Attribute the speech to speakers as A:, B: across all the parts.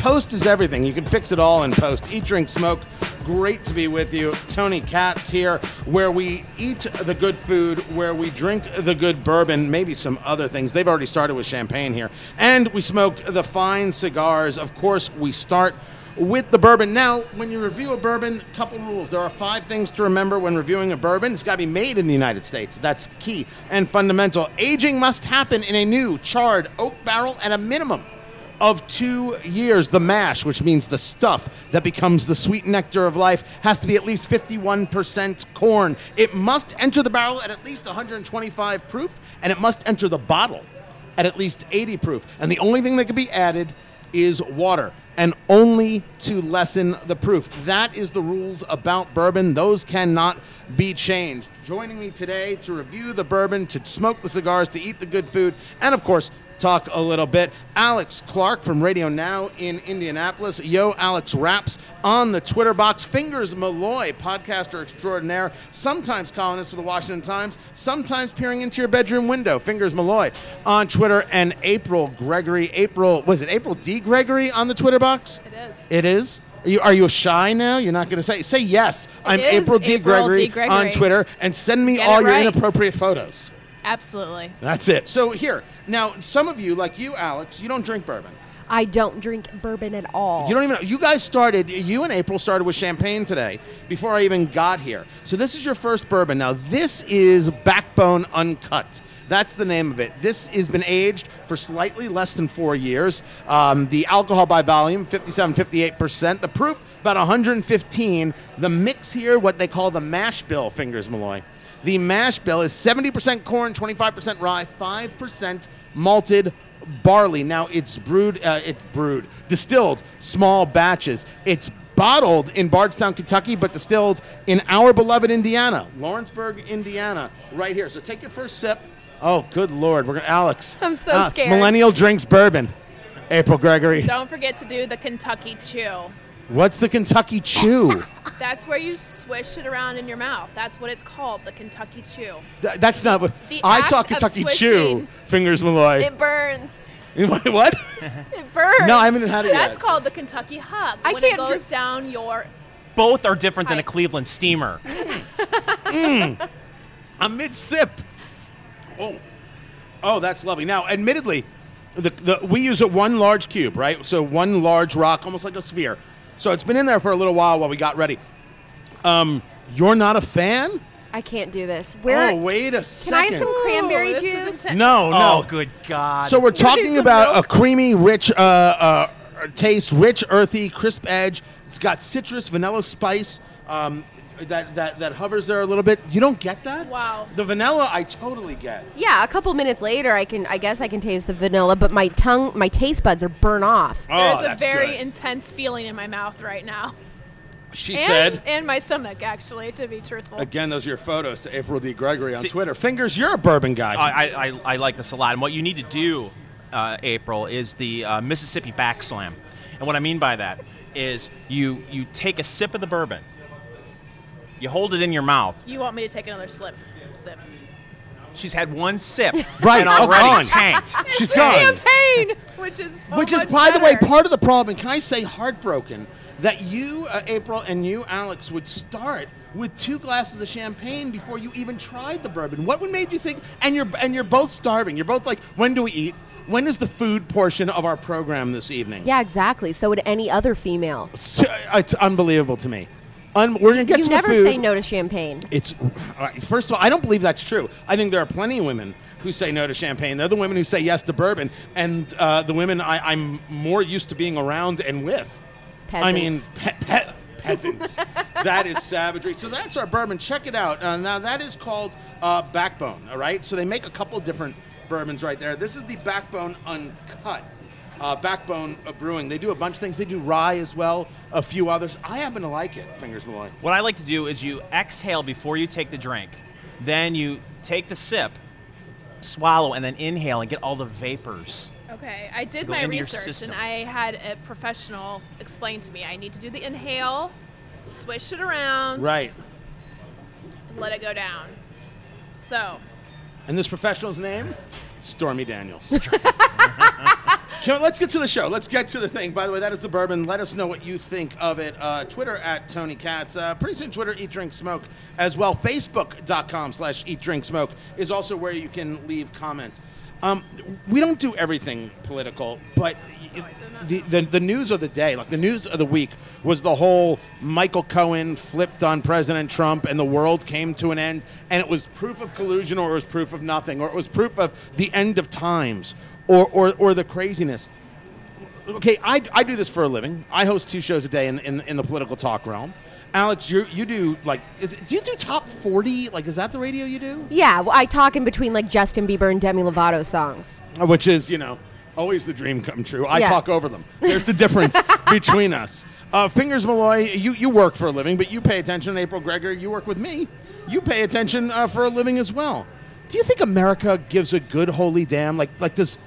A: Post is everything. You can fix it all in post. Eat, drink, smoke. Great to be with you. Tony Katz here, where we eat the good food, where we drink the good bourbon, maybe some other things. They've already started with champagne here. And we smoke the fine cigars. Of course, we start with the bourbon. Now, when you review a bourbon, couple rules. There are five things to remember when reviewing a bourbon. It's got to be made in the United States. That's key and fundamental. Aging must happen in a new charred oak barrel at a minimum of two years. The mash, which means the stuff that becomes the sweet nectar of life, has to be at least 51% corn. It must enter the barrel at at least 125 proof, and it must enter the bottle at at least 80 proof. And the only thing that can be added is water. And only to lessen the proof. That is the rules about bourbon. Those cannot be changed. Joining me today to review the bourbon, to smoke the cigars, to eat the good food, and of course, talk a little bit. Alex Clark from Radio Now in Indianapolis. Yo, Alex Raps on the Twitter box. Fingers Malloy, podcaster extraordinaire, sometimes columnist for the Washington Times, sometimes peering into your bedroom window. Fingers Malloy on Twitter. And April Gregory, April, was it April D. Gregory on the Twitter box?
B: It is.
A: It is? Are you, are you shy now? You're not going to say? Say yes. I'm April D.
B: April
A: Gregory,
B: D. Gregory.
A: on Twitter and send me
B: Get
A: all your
B: right.
A: inappropriate photos.
B: Absolutely.
A: That's it. So here, now some of you, like you, Alex, you don't drink bourbon.
C: I don't drink bourbon at all.
A: You don't even know. You guys started, you and April started with champagne today before I even got here. So this is your first bourbon. Now, this is Backbone Uncut. That's the name of it. This has been aged for slightly less than four years. Um, the alcohol by volume, 57, 58%. The proof, about 115. The mix here, what they call the mash bill, Fingers Malloy. The mash bill is 70% corn, 25% rye, 5% malted barley. Now it's brewed, uh, it's brewed, distilled, small batches. It's bottled in Bardstown, Kentucky, but distilled in our beloved Indiana, Lawrenceburg, Indiana, right here. So take your first sip. Oh, good lord, we're gonna Alex.
C: I'm so
A: Ah,
C: scared.
A: Millennial drinks bourbon. April Gregory.
B: Don't forget to do the Kentucky Chew.
A: What's the Kentucky Chew?
B: That's where you swish it around in your mouth. That's what it's called, the Kentucky Chew.
A: Th- That's not what
B: The
A: I
B: act
A: saw.
B: of
A: Kentucky Chew.
B: swishing.
A: Fingers Malloy.
B: It burns.
A: what?
B: It burns.
A: No, I haven't had it yet.
B: That's
A: yet.
B: called the Kentucky Hug.
C: I
B: when
C: can't
B: it goes
C: drink-
B: down your.
D: Both are different than a
B: Right.
D: Cleveland steamer. Mm.
A: a mid sip. Oh, oh, that's lovely. Now, admittedly, the, the we use a one large cube, right? So one large rock, almost like a sphere. So it's been in there for a little while while we got ready. Um, you're not a fan?
C: I can't do this. Where
A: oh, wait a
C: can I
A: second.
C: have some cranberry
B: Ooh, this is
C: juice?
B: intense.
A: no, no.
D: Oh, good God.
A: So we're talking
B: some
A: about
B: milk.
A: a creamy, rich uh, uh, taste, rich, earthy, crisp edge. It's got citrus, vanilla spice um, that, that that hovers there a little bit. You don't get that?
B: Wow.
A: The vanilla, I totally get.
C: Yeah, a couple minutes later, I can. I guess I can taste the vanilla, but my tongue, my taste buds are burnt off.
A: Oh,
B: There's a
A: that's
B: very
A: good.
B: intense feeling in my mouth right now.
A: She
B: And,
A: said.
B: and my stomach, actually, to be truthful.
A: Again, those are your photos to April D. Gregory on
D: See-
A: Twitter. Fingers, you're a bourbon guy.
D: I, I, I, I like this a lot. And what you need to do, uh, April, is the uh, Mississippi back slam. And what I mean by that is you you take a sip of the bourbon, you hold it in your mouth.
B: You want me to take another slip? Sip.
D: She's had one sip
A: Right,
D: and
A: oh,
D: already
A: gone.
D: tanked.
A: She's gone.
B: Champagne, which is so
A: Which is,
B: much
A: by the way,
B: better.
A: part of the problem. Can I say heartbroken that you, uh, April, and you, Alex, would start with two glasses of champagne before you even tried the bourbon? What would made you think? And you're and you're both starving. You're both like, when do we eat? When is the food portion of our program this evening?
C: Yeah, exactly. So would any other female.
A: So- It's unbelievable to me. Un- we're gonna get
C: you
A: to
C: never say no to champagne.
A: It's first of all, I don't believe that's true. I think there are plenty of women who say no to champagne. They're the women who say yes to bourbon, and uh, the women I, I'm more used to being around and with. I mean,
C: Peasants.
A: pe- pe- peasants. that is savagery. So that's our bourbon. Check it out. Uh, now that is called uh, Backbone. All right. So they make a couple different bourbons right there. This is the Backbone Uncut. Uh, Backbone uh, Brewing. They do a bunch of things. They do rye as well, a few others. I happen to like it. Fingers Malloy.
D: What I like to do is you exhale before you take the drink, then you take the sip, swallow, and then inhale and get all the vapors.
B: Okay, I did my research and I had a professional explain to me I need to do the inhale, swish it around,
A: Right.
B: let it go down. So,
A: And this professional's name? Stormy Daniels. Can- let's get to the show. Let's get to the thing. By the way, that is the bourbon. Let us know what you think of it. Uh, Twitter at Tony Katz. Uh, pretty soon, Twitter, Eat, Drink, Smoke as well. Facebook.com slash Eat, Drink, Smoke is also where you can leave comments. Um, we don't do everything political, but the, the, the news of the day, like the news of the week, was the whole Michael Cohen flipped on President Trump and the world came to an end, and it was proof of collusion or it was proof of nothing, or it was proof of the end of times or, or, or the craziness. Okay, I, I do this for a living. I host two shows a day in, in, in the political talk realm. Alex, you you do like is it, do you do top forty? Like, is that the radio you do?
C: Yeah, well, I talk in between like Justin Bieber and Demi Lovato songs.
A: Which is you know always the dream come true. I
C: Yeah.
A: talk over them. There's the difference between us. Uh, Fingers Malloy, you you work for a living, but you pay attention. April Gregory, you work with me. You pay attention uh, for a living as well. Do you think America gives a good holy damn? Like like does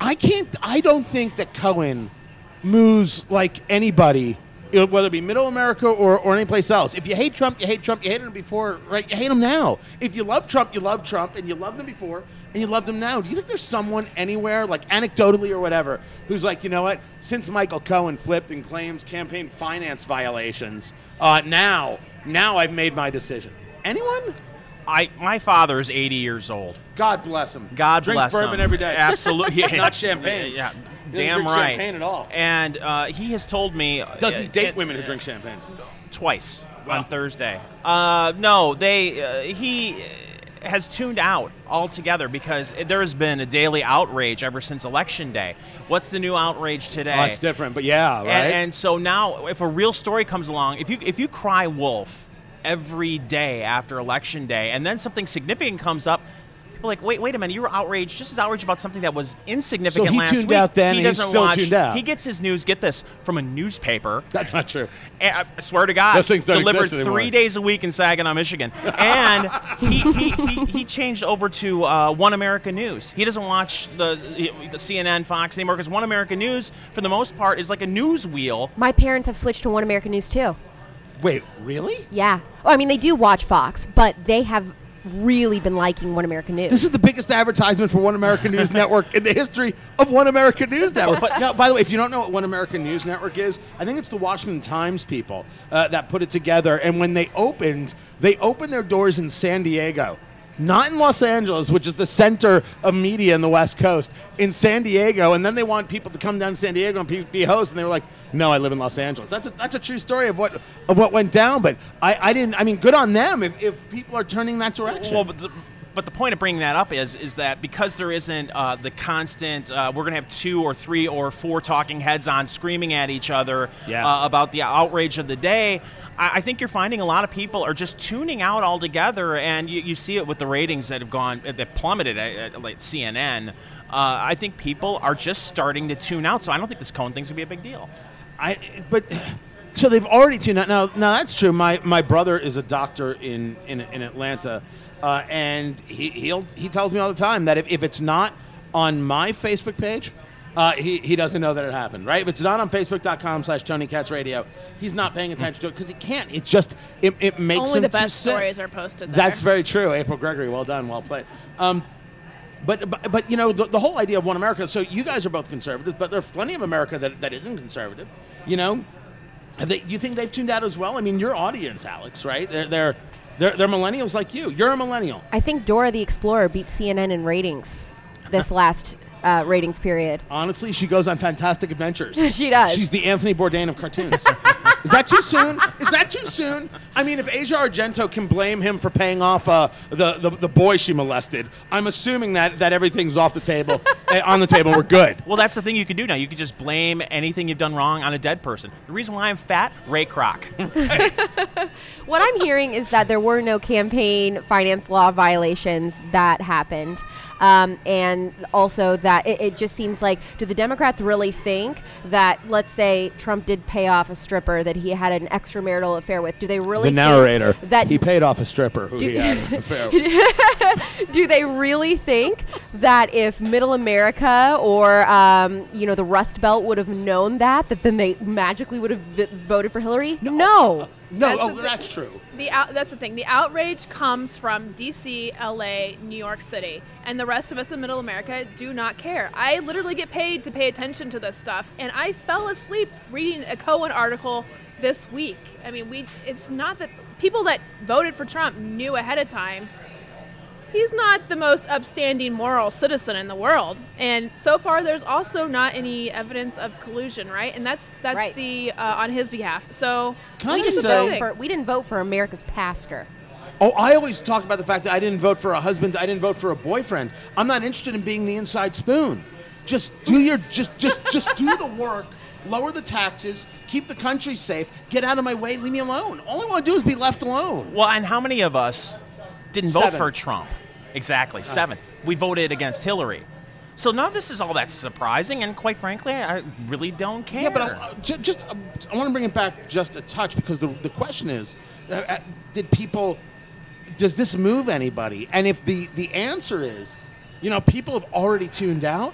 A: I can't. I don't think that Cohen moves like anybody, you know, whether it be Middle America or, or any place else. If you hate Trump, you hate Trump. You hated him before, right? You hate him now. If you love Trump, you love Trump, and you loved him before, and you loved him now. Do you think there's someone anywhere, like anecdotally or whatever, who's like, you know what? Since Michael Cohen flipped and claims campaign finance violations, uh, now, now I've made my decision. Anyone?
D: I my father is 80 years old.
A: God bless him.
D: God
A: Drinks
D: bless him.
A: Drinks bourbon every day.
D: Absolutely, yeah.
A: Not champagne.
D: Yeah, damn
A: drink
D: right.
A: champagne at all.
D: And uh, he has told me uh,
A: Doesn't date
D: it-
A: women who drink champagne.
D: twice
A: Wow.
D: on Thursday. Uh, no, they uh, he uh, has tuned out altogether because there has been a daily outrage ever since election day. What's the new outrage today?
A: Oh, it's different, but yeah, right.
D: And, and so now, if a real story comes along, if you if you cry wolf every day after election day, and then something significant comes up. People Like wait, wait a minute! You were outraged, just as outraged about something that was insignificant
A: So he
D: last
A: tuned
D: week.
A: out then
D: he
A: and he's
D: doesn't
A: still
D: watch.
A: tuned out.
D: He gets his news. Get this from a newspaper.
A: That's not true.
D: And I swear to God,
A: Those things don't
D: delivered
A: exist
D: three days a week in Saginaw, Michigan, and he, he, he, he changed over to uh, One America News. He doesn't watch the, the CNN, Fox anymore because One America News, for the most part, is like a news wheel.
C: My parents have switched to One American News too.
A: Wait, really?
C: Yeah. Oh, I mean, they do watch Fox, but they have really been liking One American News.
A: This is the biggest advertisement for One American News Network in the history of One American News Network. But by the way, if you don't know what One American News Network is, I think it's the Washington Times people uh, that put it together. And when they opened, they opened their doors in San Diego. Not in Los Angeles, which is the center of media in the West Coast, in San Diego, and then they want people to come down to San Diego and be, be hosts, and they were like, "No, I live in Los Angeles." That's a, that's a true story of what of what went down. But I, I didn't. I mean, good on them if, if people are turning that direction.
D: Well, but the, but the point of bringing that up is is that because there isn't uh, the constant, uh, we're going to have two or three or four talking heads on screaming at each other
A: Yeah.
D: uh, about the outrage of the day. I I think you're finding a lot of people are just tuning out altogether, and you, you see it with the ratings that have gone that plummeted at, at like CNN. Uh, I think people are just starting to tune out, so I don't think this Cohen thing's gonna be a big deal.
A: I but so they've already tuned out. Now, now that's true. My my brother is a doctor in in, in Atlanta, uh, and he he'll, he tells me all the time that if, if it's not on my Facebook page, uh, he, he doesn't know that it happened. Right? If it's not on Facebook.com/slash Tony Katz Radio, he's not paying attention to it because he can't. It just it, it makes
B: Only
A: him
B: the best
A: sick.
B: stories are posted there.
A: That's very true. April Gregory, well done, well played. Um, but, but, but you know, the, the whole idea of one America, so you guys are both conservatives, but there's plenty of America that, that isn't conservative. You know, Have they, do you think they've tuned out as well? I mean, your audience, Alex, right? They're, they're, they're, they're millennials like you. You're a millennial.
C: I think Dora the Explorer beat CNN in ratings this last uh, ratings period.
A: Honestly, she goes on fantastic adventures.
C: She does.
A: She's the Anthony Bourdain of cartoons. Is that too soon? Is that too soon? I mean, if Asia Argento can blame him for paying off uh, the, the the boy she molested, I'm assuming that, that everything's off the table, eh, on the table. We're good.
D: Well, that's the thing you can do now. You can just blame anything you've done wrong on a dead person. The reason why I'm fat, Ray Kroc.
C: What I'm hearing is that there were no campaign finance law violations that happened. Um, and also that it, it just seems like, do the Democrats really think that, let's say, Trump did pay off a stripper that he had an extramarital affair with? Do they really
A: the
C: think
A: narrator
C: that
A: he paid off a stripper who
C: Do-
A: he had an affair with.
C: do they really think that if middle America America or um, you know the Rust Belt would have known that, that then they magically would have v- voted for Hillary? No.
A: No,
B: That's
A: oh,
B: the
A: that's true.
B: The out, that's the thing. The outrage comes from D.C., L.A., New York City, and the rest of us in Middle America do not care. I literally get paid to pay attention to this stuff, and I fell asleep reading a Cohen article this week. I mean, we. It's not that people that voted for Trump knew ahead of time. He's not the most upstanding moral citizen in the world, and so far there's also not any evidence of collusion, right? And that's that's
C: Right.
B: the uh, on his behalf. So
A: Can I
C: We
A: just
C: didn't,
A: say-
C: vote for, we didn't vote for America's pastor.
A: Oh, I always talk about the fact that I didn't vote for a husband. I didn't vote for a boyfriend. I'm not interested in being the inside spoon. Just do your just just just do the work. Lower the taxes, keep the country safe, get out of my way, leave me alone. All I want to do is be left alone.
D: Well, and how many of us didn't vote for Trump? Exactly, seven. We voted against Hillary. So none of this is all that surprising, and quite frankly, I really don't care.
A: Yeah, but I, ju- just uh, I want to bring it back just a touch because the the question is, uh, uh, did people, does this move anybody? And if the the answer is, you know, people have already tuned out,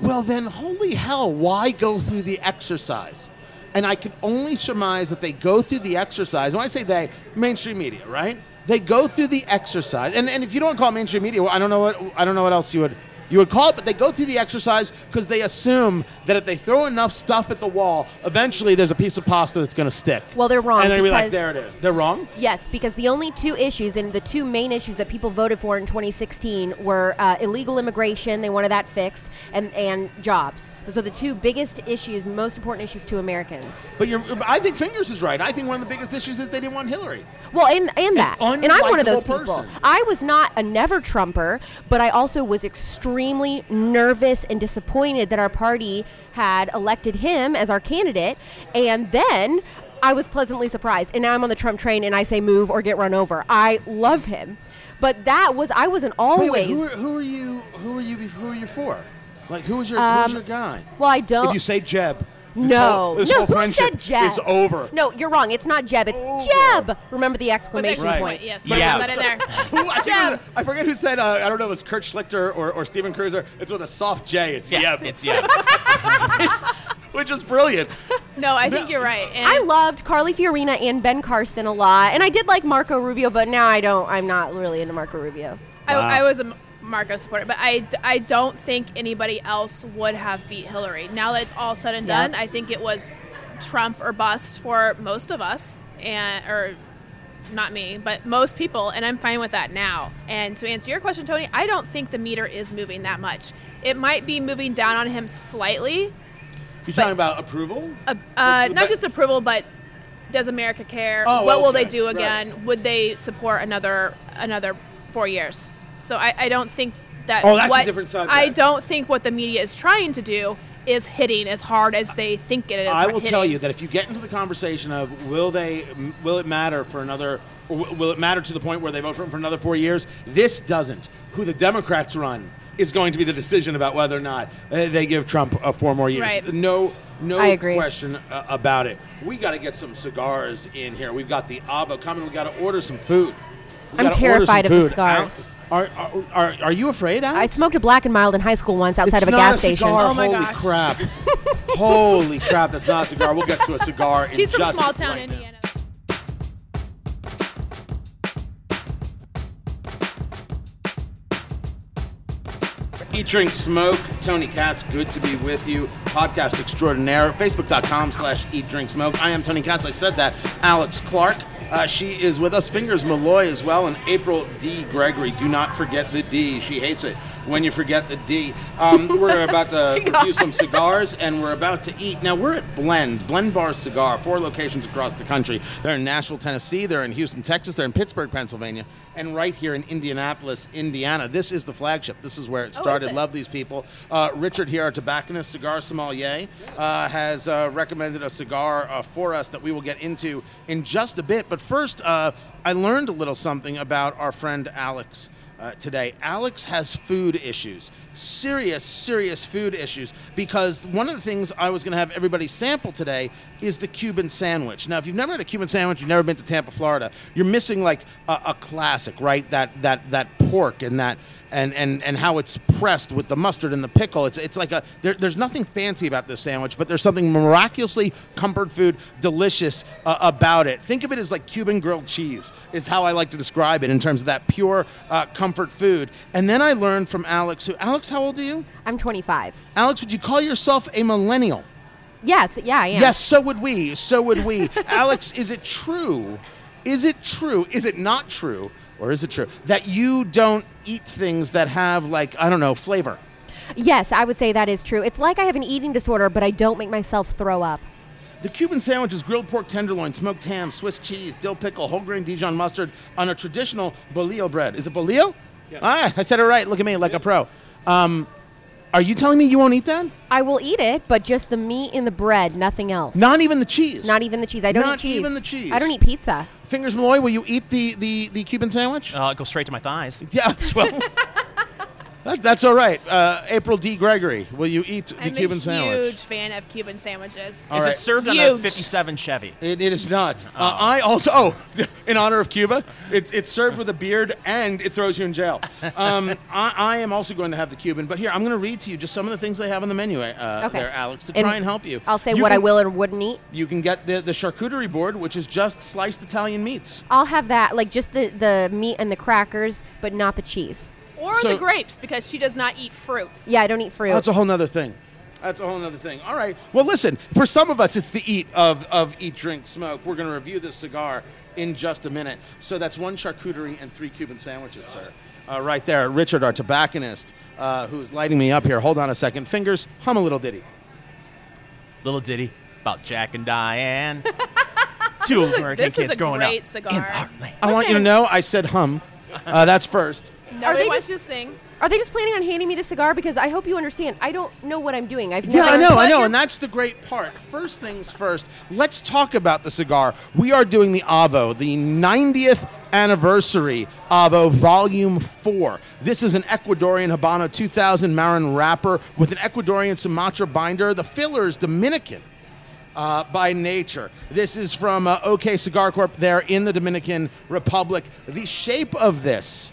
A: well then, holy hell, why go through the exercise? And I can only surmise that they go through the exercise. When I say they, mainstream media, right? They go through the exercise, and, and if you don't call mainstream media, well, I don't know what I don't know what else you would you would call it, but they go through the exercise because they assume that if they throw enough stuff at the wall, eventually there's a piece of pasta that's going to stick.
C: Well, they're wrong
A: and they're like, there it is. They're wrong.
C: Yes, because the only two issues and the two main issues that people voted for in 2016 were uh, illegal immigration, they wanted that fixed, and, and jobs. Those are the two biggest issues, most important issues to Americans.
A: But you're, I think Fingers is right. I think one of the biggest issues is they didn't want Hillary.
C: Well, and, and that. And I'm one of those people.
A: person.
C: I was not a never Trumper, but I also was extremely nervous and disappointed that our party had elected him as our candidate. And then I was pleasantly surprised. And now I'm on the Trump train and I say move or get run over. I love him. But that was, I wasn't always.
A: Wait, wait, who are, who are you? Who are you? Who are you for? Like, who was your
C: Um,
A: who's your guy?
C: well, I don't.
A: If you say Jeb,
C: no,
A: whole, this
C: no,
A: whole
C: who
A: friendship
C: said Jeb?
A: is over.
C: No, you're wrong. It's not Jeb. It's
A: Over.
C: Jeb. Remember the exclamation
A: Right.
C: point.
B: Yes,
D: Yeah.
B: yeah. That in there.
A: Who, I,
B: Jeb.
A: I forget who said. Uh, I don't know. It was Kurt Schlichter or, or Steven Cruiser. It's with a soft J. It's
D: yeah,
A: Jeb.
D: it's yeah.
A: It's- which is brilliant.
B: No, I
A: No,
B: think you're right. And
C: I loved Carly Fiorina and Ben Carson a lot, and I did like Marco Rubio, but now I don't. I'm not really into Marco Rubio.
B: I, I was a Marco supporter, but I, I don't think anybody else would have beat Hillary. Now that it's all said and
C: Yeah.
B: done, I think it was Trump or bust for most of us, and or not me, but most people, and I'm fine with that now. And to answer your question, Tony, I don't think the meter is moving that much. It might be moving down on him slightly,
A: You're talking about approval?
B: uh, uh, not just approval, but does America care?
A: Oh,
B: what will they do
A: Right.
B: again? Would they support another another four years? So I, I don't think that.
A: Oh, that's a
B: what,
A: different subject.
B: I don't think what the media is trying to do is hitting as hard as they think it is.
A: I will
B: hitting.
A: tell you that if you get into the conversation of will they, will it matter for another, or will it matter to the point where they vote for him for another four years? This doesn't. Who the Democrats run is going to be the decision about whether or not uh, they give Trump uh, four more years.
B: Right.
A: No, no question uh, about it. We got to get some cigars in here. We've got the Avo coming. We got to order some food. We
C: I'm
A: gotta order some
C: terrified of the
A: food.
C: cigars.
A: Al- Are, are, are, are you afraid, Alex?
C: I smoked a black and mild in high school once outside
A: It's
C: of a
A: not
C: gas station.
A: Cigar.
B: Oh my
A: Holy
B: gosh.
A: crap! Holy crap! That's not a cigar. We'll get to a cigar. in
B: She's from
A: just
B: small town
A: right now.
B: Indiana.
A: Eat, drink, smoke. Tony Katz, good to be with you. Podcast extraordinaire. Facebook.com slash eat, drink, smoke. I am Tony Katz. I said that. Alex Clark. Uh, she is with us. Fingers Malloy as well. And April D. Gregory. Do not forget the D. She hates it when you forget the D. Um, we're about to review some cigars and we're about to eat. Now, we're at Blend, Blend Bar Cigar, four locations across the country. They're in Nashville, Tennessee. They're in Houston, Texas. They're in Pittsburgh, Pennsylvania. And right here in Indianapolis, Indiana. This is the flagship. This is where it
B: Oh,
A: started.
B: it?
A: Love these people. Uh, Richard here, our tobacconist, cigar sommelier, uh, has uh, recommended a cigar uh, for us that we will get into in just a bit. But first, uh, I learned a little something about our friend Alex. Uh, today, Alex has food issues, serious, serious food issues. Because one of the things I was going to have everybody sample today is the Cuban sandwich. Now, if you've never had a Cuban sandwich, you've never been to Tampa, Florida, you're missing like a, a classic, right? That that that pork and that and, and, and how it's pressed with the mustard and the pickle. It's it's like a there, there's nothing fancy about this sandwich, but there's something miraculously comfort food, delicious uh, about it. Think of it as like Cuban grilled cheese is how I like to describe it in terms of that pure uh, comfort food. And then I learned from Alex. Who Alex? How old are you?
C: I'm 25.
A: Alex, would you call yourself a millennial?
C: Yes, yeah, I am.
A: Yes, so would we. So would we. Alex, is it true? Is it true? Is it not true? Or is it true that you don't eat things that have, like, I don't know, flavor?
C: Yes, I would say that is true. It's like I have an eating disorder, but I don't make myself throw up.
A: The Cuban sandwich is grilled pork tenderloin, smoked ham, Swiss cheese, dill pickle, whole grain Dijon mustard on a traditional bolillo bread. Is it bolillo? Yeah. Ah, I said it right. Look at me, like a pro. Um, are you telling me you won't eat that?
C: I will eat it, but just the meat and the bread, nothing else.
A: Not even the cheese.
C: Not even the cheese. I don't
A: Not
C: eat cheese.
A: even the cheese.
C: I don't eat pizza.
A: Fingers Malloy, will you eat the, the, the Cuban sandwich?
D: Uh, go straight to my thighs.
A: Yeah, well, that, that's all right. Uh, April D. Gregory, will you eat the Cuban sandwich?
B: I'm
A: Cuban
B: a
A: sandwich?
B: huge fan of Cuban sandwiches.
A: All
D: Is
A: right.
D: it served on a
B: Huge.
D: 57 Chevy?
A: It, it is not. Uh, I also, oh, in honor of Cuba, it's, it's served with a beard and it throws you in jail. Um, I, I am also going to have the Cuban, but here, I'm going to read to you just some of the things they have on the menu uh,
C: Okay.
A: there, Alex, to
C: And
A: try and help you.
C: I'll say
A: You
C: what I
A: can-
C: will or wouldn't eat.
A: You can get the, the charcuterie board, which is just sliced Italian meats.
C: I'll have that, like just the, the meat and the crackers, but not the cheese.
B: Or
A: So-
B: the grapes, because she does not eat fruit.
C: Yeah, I don't eat fruit.
A: That's a whole nother thing. That's a whole nother thing. All right. Well, listen, for some of us, it's the eat of, of eat, drink, smoke. We're going to review this cigar in just a minute. So that's one charcuterie and three Cuban sandwiches, sir. Uh, right there. Richard, our tobacconist, uh, who's lighting me up here. Hold on a second. Fingers, hum a little ditty.
D: Little ditty about Jack and Diane. Two
B: This is a-
D: American
B: this is
D: kids
B: a
D: growing
B: great
D: up
B: cigar.
D: in our land.
A: I want you to know I said hum. Uh, that's first.
B: Nobody
C: they
B: wants
C: just-
B: you to sing.
C: Are they just planning on handing me the cigar? Because I hope you understand. I don't know what I'm doing. I've never
A: Yeah,
C: never
A: I know, I know, and that's the great part. First things first, let's talk about the cigar. We are doing the Avo, the 90th anniversary Avo Volume 4. This is an Ecuadorian Habano 2000 Marin wrapper with an Ecuadorian Sumatra binder. The filler is Dominican. Uh, by nature. This is from uh, OK Cigar Corp there in the Dominican Republic. The shape of this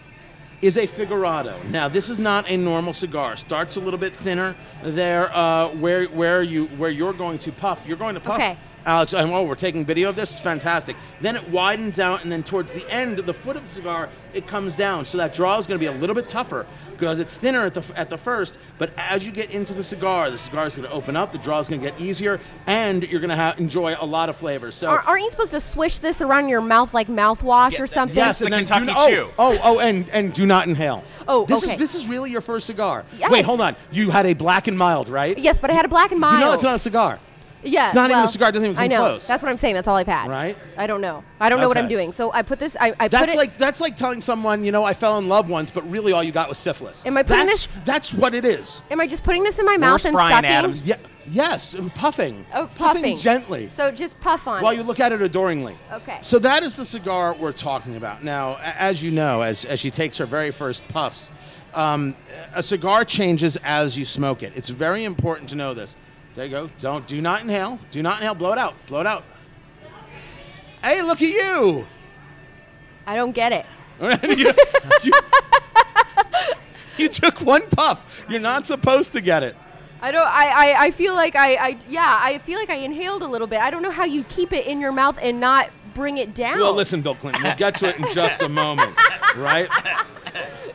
A: is a figurado. Now, this is not a normal cigar. Starts a little bit thinner there, uh, where where you where you're going to puff. You're going to puff.
C: Okay.
A: Alex, and oh, we're taking video of this. It's fantastic. Then it widens out, and then towards the end, the foot of the cigar, it comes down. So that draw is going to be a little bit tougher because it's thinner at the at the first. But as you get into the cigar, the cigar is going to open up. The draw is going to get easier, and you're going to ha- enjoy a lot of flavors. So
C: Are, aren't you supposed to swish this around your mouth like mouthwash or something?
A: Yes,
D: the
A: and then
D: Kentucky
A: do not,
D: Chew.
A: Oh, oh, oh, and and do not inhale.
C: Oh,
A: this
C: okay.
A: is this is really your first cigar.
C: Yes.
A: Wait, hold on. You had a black and mild, right?
C: Yes, but I had a black and mild.
A: You know it's not a cigar.
C: Yeah,
A: It's not even a
C: well,
A: cigar, it doesn't even
C: I know.
A: close.
C: That's what I'm saying. That's all I've had.
A: Right?
C: I don't know. I don't know what I'm doing. So I put this. I, I put
A: That's
C: it.
A: like that's like telling someone, you know, I fell in love once, but really all you got was syphilis.
C: Am I putting
A: that's,
C: this-
A: That's what it is.
C: Am I just putting this in my mouth
D: Worst
C: and
D: Bryan
C: sucking?
D: Adams.
A: Ye- yes, puffing.
C: Oh, puffing.
A: gently.
C: So just puff on.
A: while
C: it.
A: you look at it adoringly.
C: Okay.
A: So that is the cigar we're talking about. Now, as you know, as, as she takes her very first puffs, um, a cigar changes as you smoke it. It's very important to know this. There you go. Don't do not inhale. Do not inhale. Blow it out. Blow it out. Hey, look at you.
C: I don't get it.
A: you, you- you took one puff. You're not supposed to get it.
C: I don't. I, I, I feel like I, I. Yeah. I feel like I inhaled a little bit. I don't know how you keep it in your mouth and not bring it down.
A: Well, listen, Bill Clinton, we'll get to it in just a moment, right?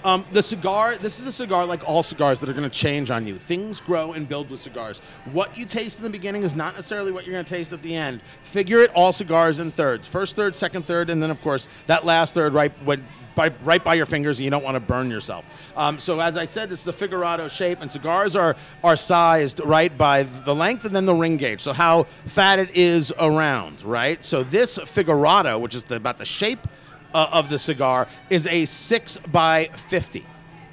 A: Um, the cigar, this is a cigar like all cigars that are going to change on you. Things grow and build with cigars. What you taste in the beginning is not necessarily what you're going to taste at the end. Figure it all cigars in thirds first third, second third, and then, of course, that last third right when. By, right by your fingers, and you don't want to burn yourself. Um, so, as I said, this is a figurado shape, and cigars are are sized right by the length and then the ring gauge. So, how fat it is around, right? So, this figurado, which is the, about the shape uh, of the cigar is a six by fifty,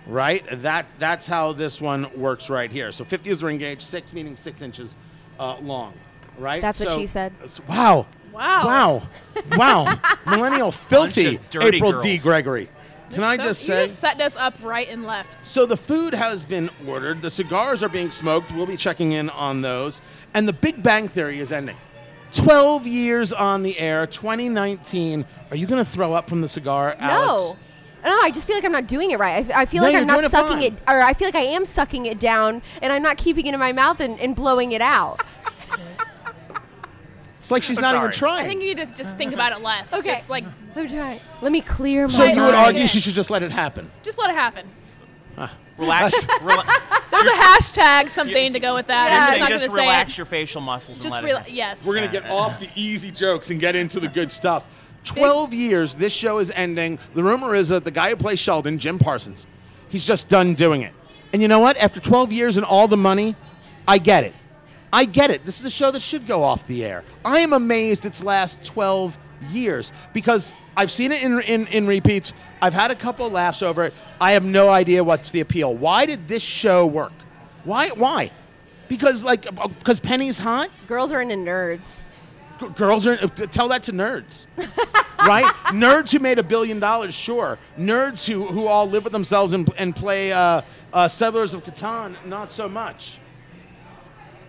A: right? That that's how this one works right here. So fifty is the ring gauge, six meaning six inches uh, long, right?
C: That's what she said.
A: Wow.
B: Wow.
A: Wow. Wow. Millennial filthy.
D: of dirty
A: April D. Gregory. Can I
B: So-
A: just
B: you
A: say?
B: just setting us up right and left.
A: So the food has been ordered. The cigars are being smoked. We'll be checking in on those. And the Big Bang Theory is ending. 12 years on the air, 2019. Are you going to throw up from the cigar, Alex?
C: No. No, I just feel like I'm not doing it right. I, I feel
A: No,
C: like I'm not
A: doing it
C: sucking it, or I feel like I am sucking it down, and I'm not keeping it in my mouth and, and blowing it out.
A: It's like she's
D: I'm
A: not even
D: trying.
B: I think you need to just think about it less.
C: Okay.
B: Just like,
C: Let me try. Let me clear my. Mind.
A: So
C: my
A: you would
B: mind.
A: argue she should just let it happen.
B: just let it happen.
D: Relax. rela-
B: There's a hashtag something to go with that.
C: Yeah.
B: I'm just not
D: just
B: going to say
D: relax
B: it.
D: your facial muscles
B: Just
D: and
B: real,
D: let it.
B: yes.
A: We're gonna get off the easy jokes and get into the good stuff. Twelve years. This show is ending. The rumor is that the guy who plays Sheldon, Jim Parsons, he's just done doing it. And you know what? After 12 years and all the money, I get it. I get it. This is a show that should go off the air. I am amazed it's last 12 years because I've seen it in, in, in repeats. I've had a couple of laughs over it. I have no idea what's the appeal. Why did this show work? Why? Why? Because like because Penny's hot.
C: Girls are into nerds.
A: G- girls are tell that to nerds right nerds who made a billion dollars sure nerds who, who all live with themselves and, and play uh, uh, settlers of catan not so much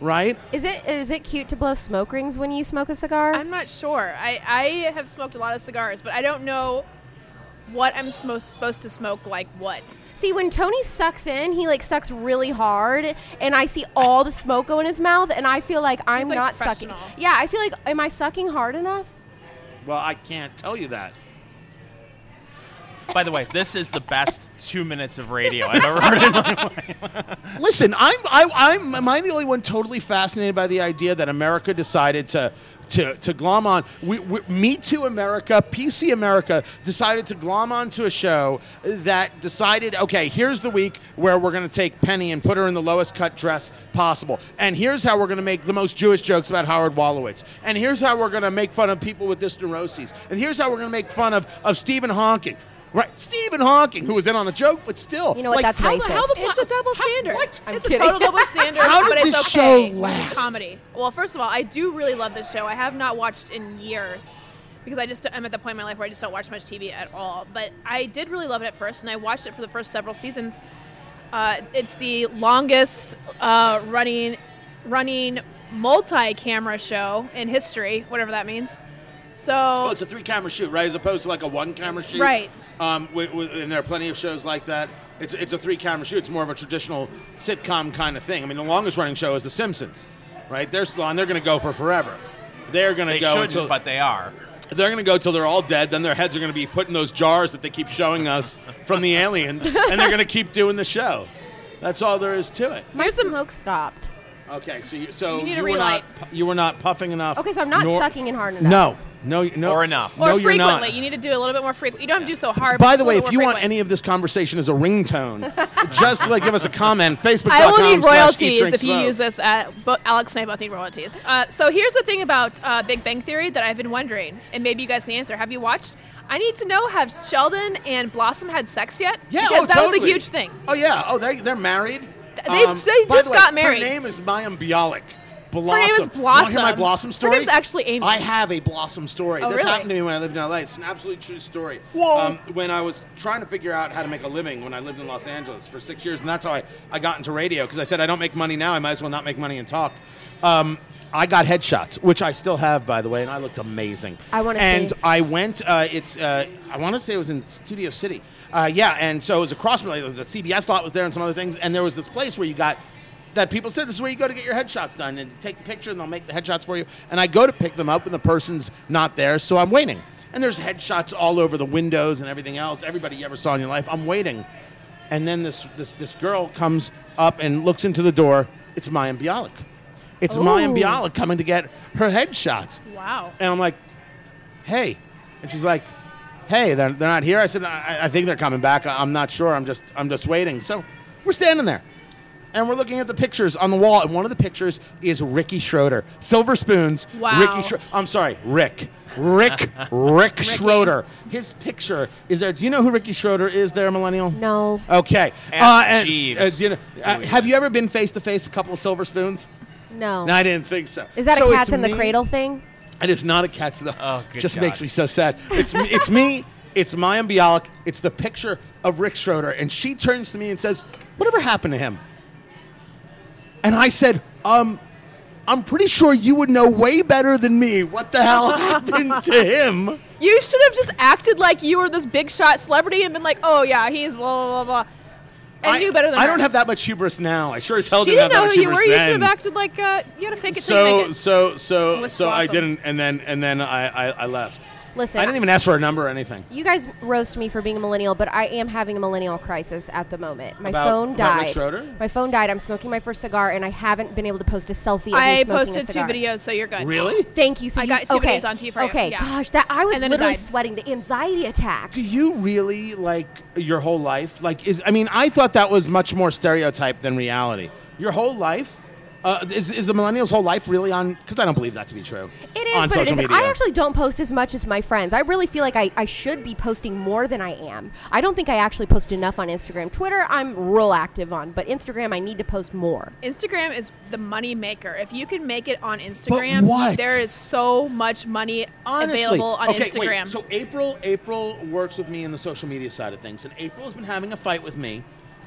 A: right
C: Is it is it cute to blow smoke rings when you smoke a cigar?
B: I'm not sure. I, I have smoked a lot of cigars, but I don't know what I'm smo- supposed to smoke like what.
C: See, when Tony sucks in, he like sucks really hard, and I see all the smoke go in his mouth, and I feel like I'm
B: like,
C: not sucking. Yeah, I feel like am I sucking hard enough?
A: well i can't tell you that
D: By the way, this is the best two minutes of radio I've ever heard in my life.
A: listen i'm I, i'm am i the only one totally fascinated by the idea that america decided to to, to glom on? We, we, me too america pc america decided to glom onto a show that decided okay here's the week where we're going to take penny and put her in the lowest cut dress possible. And here's how we're going to make the most jewish jokes about howard wolowitz. And here's how we're going to make fun of people with this neuroses and here's how we're going to make fun of, of stephen hawking Right, Stephen Hawking, who was in on the joke, but still,
C: You know what,
A: like,
C: that's
A: how the- how
C: racist.
A: the-
B: It's a double
A: how-
B: standard.
A: what?
C: I'm
B: it's
C: kidding.
B: a total double standard,
A: How did
B: but it's
A: this
B: okay.
A: show last?
B: It's comedy. Well, first of all, I do really love this show. I have not watched in years because I just I'm at the point in my life where I just don't watch much TV at all. But I did really love it at first, and I watched it for the first several seasons. Uh, it's the longest uh, running running multi-camera show in history, whatever that means. So
A: Well, it's a three camera shoot, right? As opposed to like a one camera shoot.
B: Right.
A: Um, with, with, and there are plenty of shows like that. It's, it's a three camera shoot. It's more of a traditional sitcom kind of thing. I mean, the longest running show is The Simpsons, right? They're still on. They're going to go for forever. They're going to
D: They
A: go
D: shouldn't,
A: until
D: but they are.
A: they're going to go till they're all dead. Then their heads are going to be put in those jars that they keep showing us from the aliens, and they're going to keep doing the show. That's all there is to it.
C: My
B: Here's
C: smoke stopped.
A: Okay, so you, so
B: You need a
A: were
B: relight.
A: not pu- you were not puffing enough.
C: Okay, so I'm not
A: nor-
C: sucking in hard enough.
A: No, no, no,
D: Or enough.
B: or
A: no, you're not.
B: frequently, you need to do a little bit more frequent. You don't have to do so hard.
A: By
B: but
A: the
B: a
A: way,
B: little
A: if you
B: more
A: want
B: frequent.
A: any of this conversation as a ringtone, just like give us a comment. Facebook.com
B: I will need
A: slash
B: royalties if you use this at Bo- Alex and I both need royalties. Uh, so here's the thing about uh, Big Bang Theory that I've been wondering, and maybe you guys can answer. Have you watched? I need to know: Have Sheldon and Blossom had sex yet?
A: Yeah,
B: because
A: oh,
B: that
A: totally.
B: was a huge thing.
A: Oh yeah. Oh, they they're married.
B: Th- they- they just
A: the way,
B: got married.
A: Her name is Mayim Bialik. Blossom.
B: name is
A: You wanna hear
B: Blossom.
A: my Blossom
B: Her
A: story?
B: name's actually Amy.
A: I have a Blossom story.
B: Oh,
A: this
B: really?
A: happened to me when I lived in LA. It's an absolute true story.
B: Whoa.
A: Um, when I was trying to figure out how to make a living when I lived in Los Angeles for six years, and that's how I, I got into radio because I said I don't make money now. I might as well not make money and talk. Um, I got headshots, which I still have, by the way, and I looked amazing.
C: I wanna
A: And
C: see.
A: I went. Uh, it's. Uh, I want to say it was in Studio City. Uh, yeah, and so it was across from like, the CBS lot was there and some other things, and there was this place where you got that people said this is where you go to get your headshots done and take the picture and they'll make the headshots for you. And I go to pick them up and the person's not there, so I'm waiting. And there's headshots all over the windows and everything else. Everybody you ever saw in your life. I'm waiting. And then this this this girl comes up and looks into the door. It's Mayim Bialik. It's Mayim
C: Ooh.
A: Bialik coming to get her headshots.
B: Wow.
A: And I'm like, hey. And she's like, hey, they're, they're not here. I said, I, I think they're coming back. I- I'm not sure. I'm just, I'm just waiting. So we're standing there. And we're looking at the pictures on the wall. And one of the pictures is Ricky Schroder. Silver spoons.
B: Wow.
A: Ricky Schro- I'm sorry, Rick. Rick. Rick Schroder. His picture is there. Do you know who Ricky Schroder is there, Millennial?
C: No.
A: Okay.
D: Ask
A: and,
D: Jeeves.
A: uh, do you know- uh, have you ever been face to face with a couple of silver spoons?
C: No.
A: No, I didn't think so.
C: Is that
A: So
C: a
A: it's
C: cats in the
A: me-
C: cradle thing?
A: it is not a cat's in the.
D: Oh, good
A: just
D: God.
A: makes me so sad. It's me, it's me. It's Mayim Bialik. It's the picture of Rick Schroder, and she turns to me and says, "Whatever happened to him?" And I said, "Um, I'm pretty sure you would know way better than me what the hell happened to him.
B: You should have just acted like you were this big shot celebrity and been like, "Oh yeah, he's blah blah blah," blah. and
A: I,
B: knew better than
A: I
B: her.
A: don't have that much hubris now. I sure as hell
B: She
A: didn't have
B: didn't
A: that
B: know
A: much
B: who you
A: hubris
B: were. You
A: then.
B: should have acted like uh, you had to fake it till you
A: so
B: make it.
A: so so so I didn't, and then and then I I, I left.
C: Listen,
A: I didn't even ask for a number or anything.
C: You guys roast me for being a millennial, but I am having a millennial crisis at the moment. My
A: About-
C: phone
A: about Rick
C: died.
A: Schroder?
C: My phone died. I'm smoking my first cigar, and I haven't been able to post a selfie. Of me
B: I
C: smoking a
B: posted two videos, so you're good.
A: Really?
C: Thank you. So
B: I
C: you,
B: got two
C: okay.
B: videos on to you for you,
C: Okay,
B: yeah.
C: gosh, that I was
B: And then it
C: literally sweating. The anxiety attack.
A: Do you really like your whole life? Like, is I mean, I thought that was much more stereotype than reality. Your whole life uh, is is the millennials' whole life really on? Because I don't believe that to be true.
C: It is,
A: on
C: but
A: social
C: isn't.
A: media.
C: I actually don't post as much as my friends. I really feel like I, I should be posting more than I am. I don't think I actually post enough on Instagram. Twitter, I'm real active on, but Instagram, I need to post more.
B: Instagram is the money maker. If you can make it on Instagram,
A: what?
B: there is so much money
A: Honestly.
B: available on
A: okay,
B: Instagram.
A: Wait, so April April works with me in the social media side of things, and April has been having a fight with me,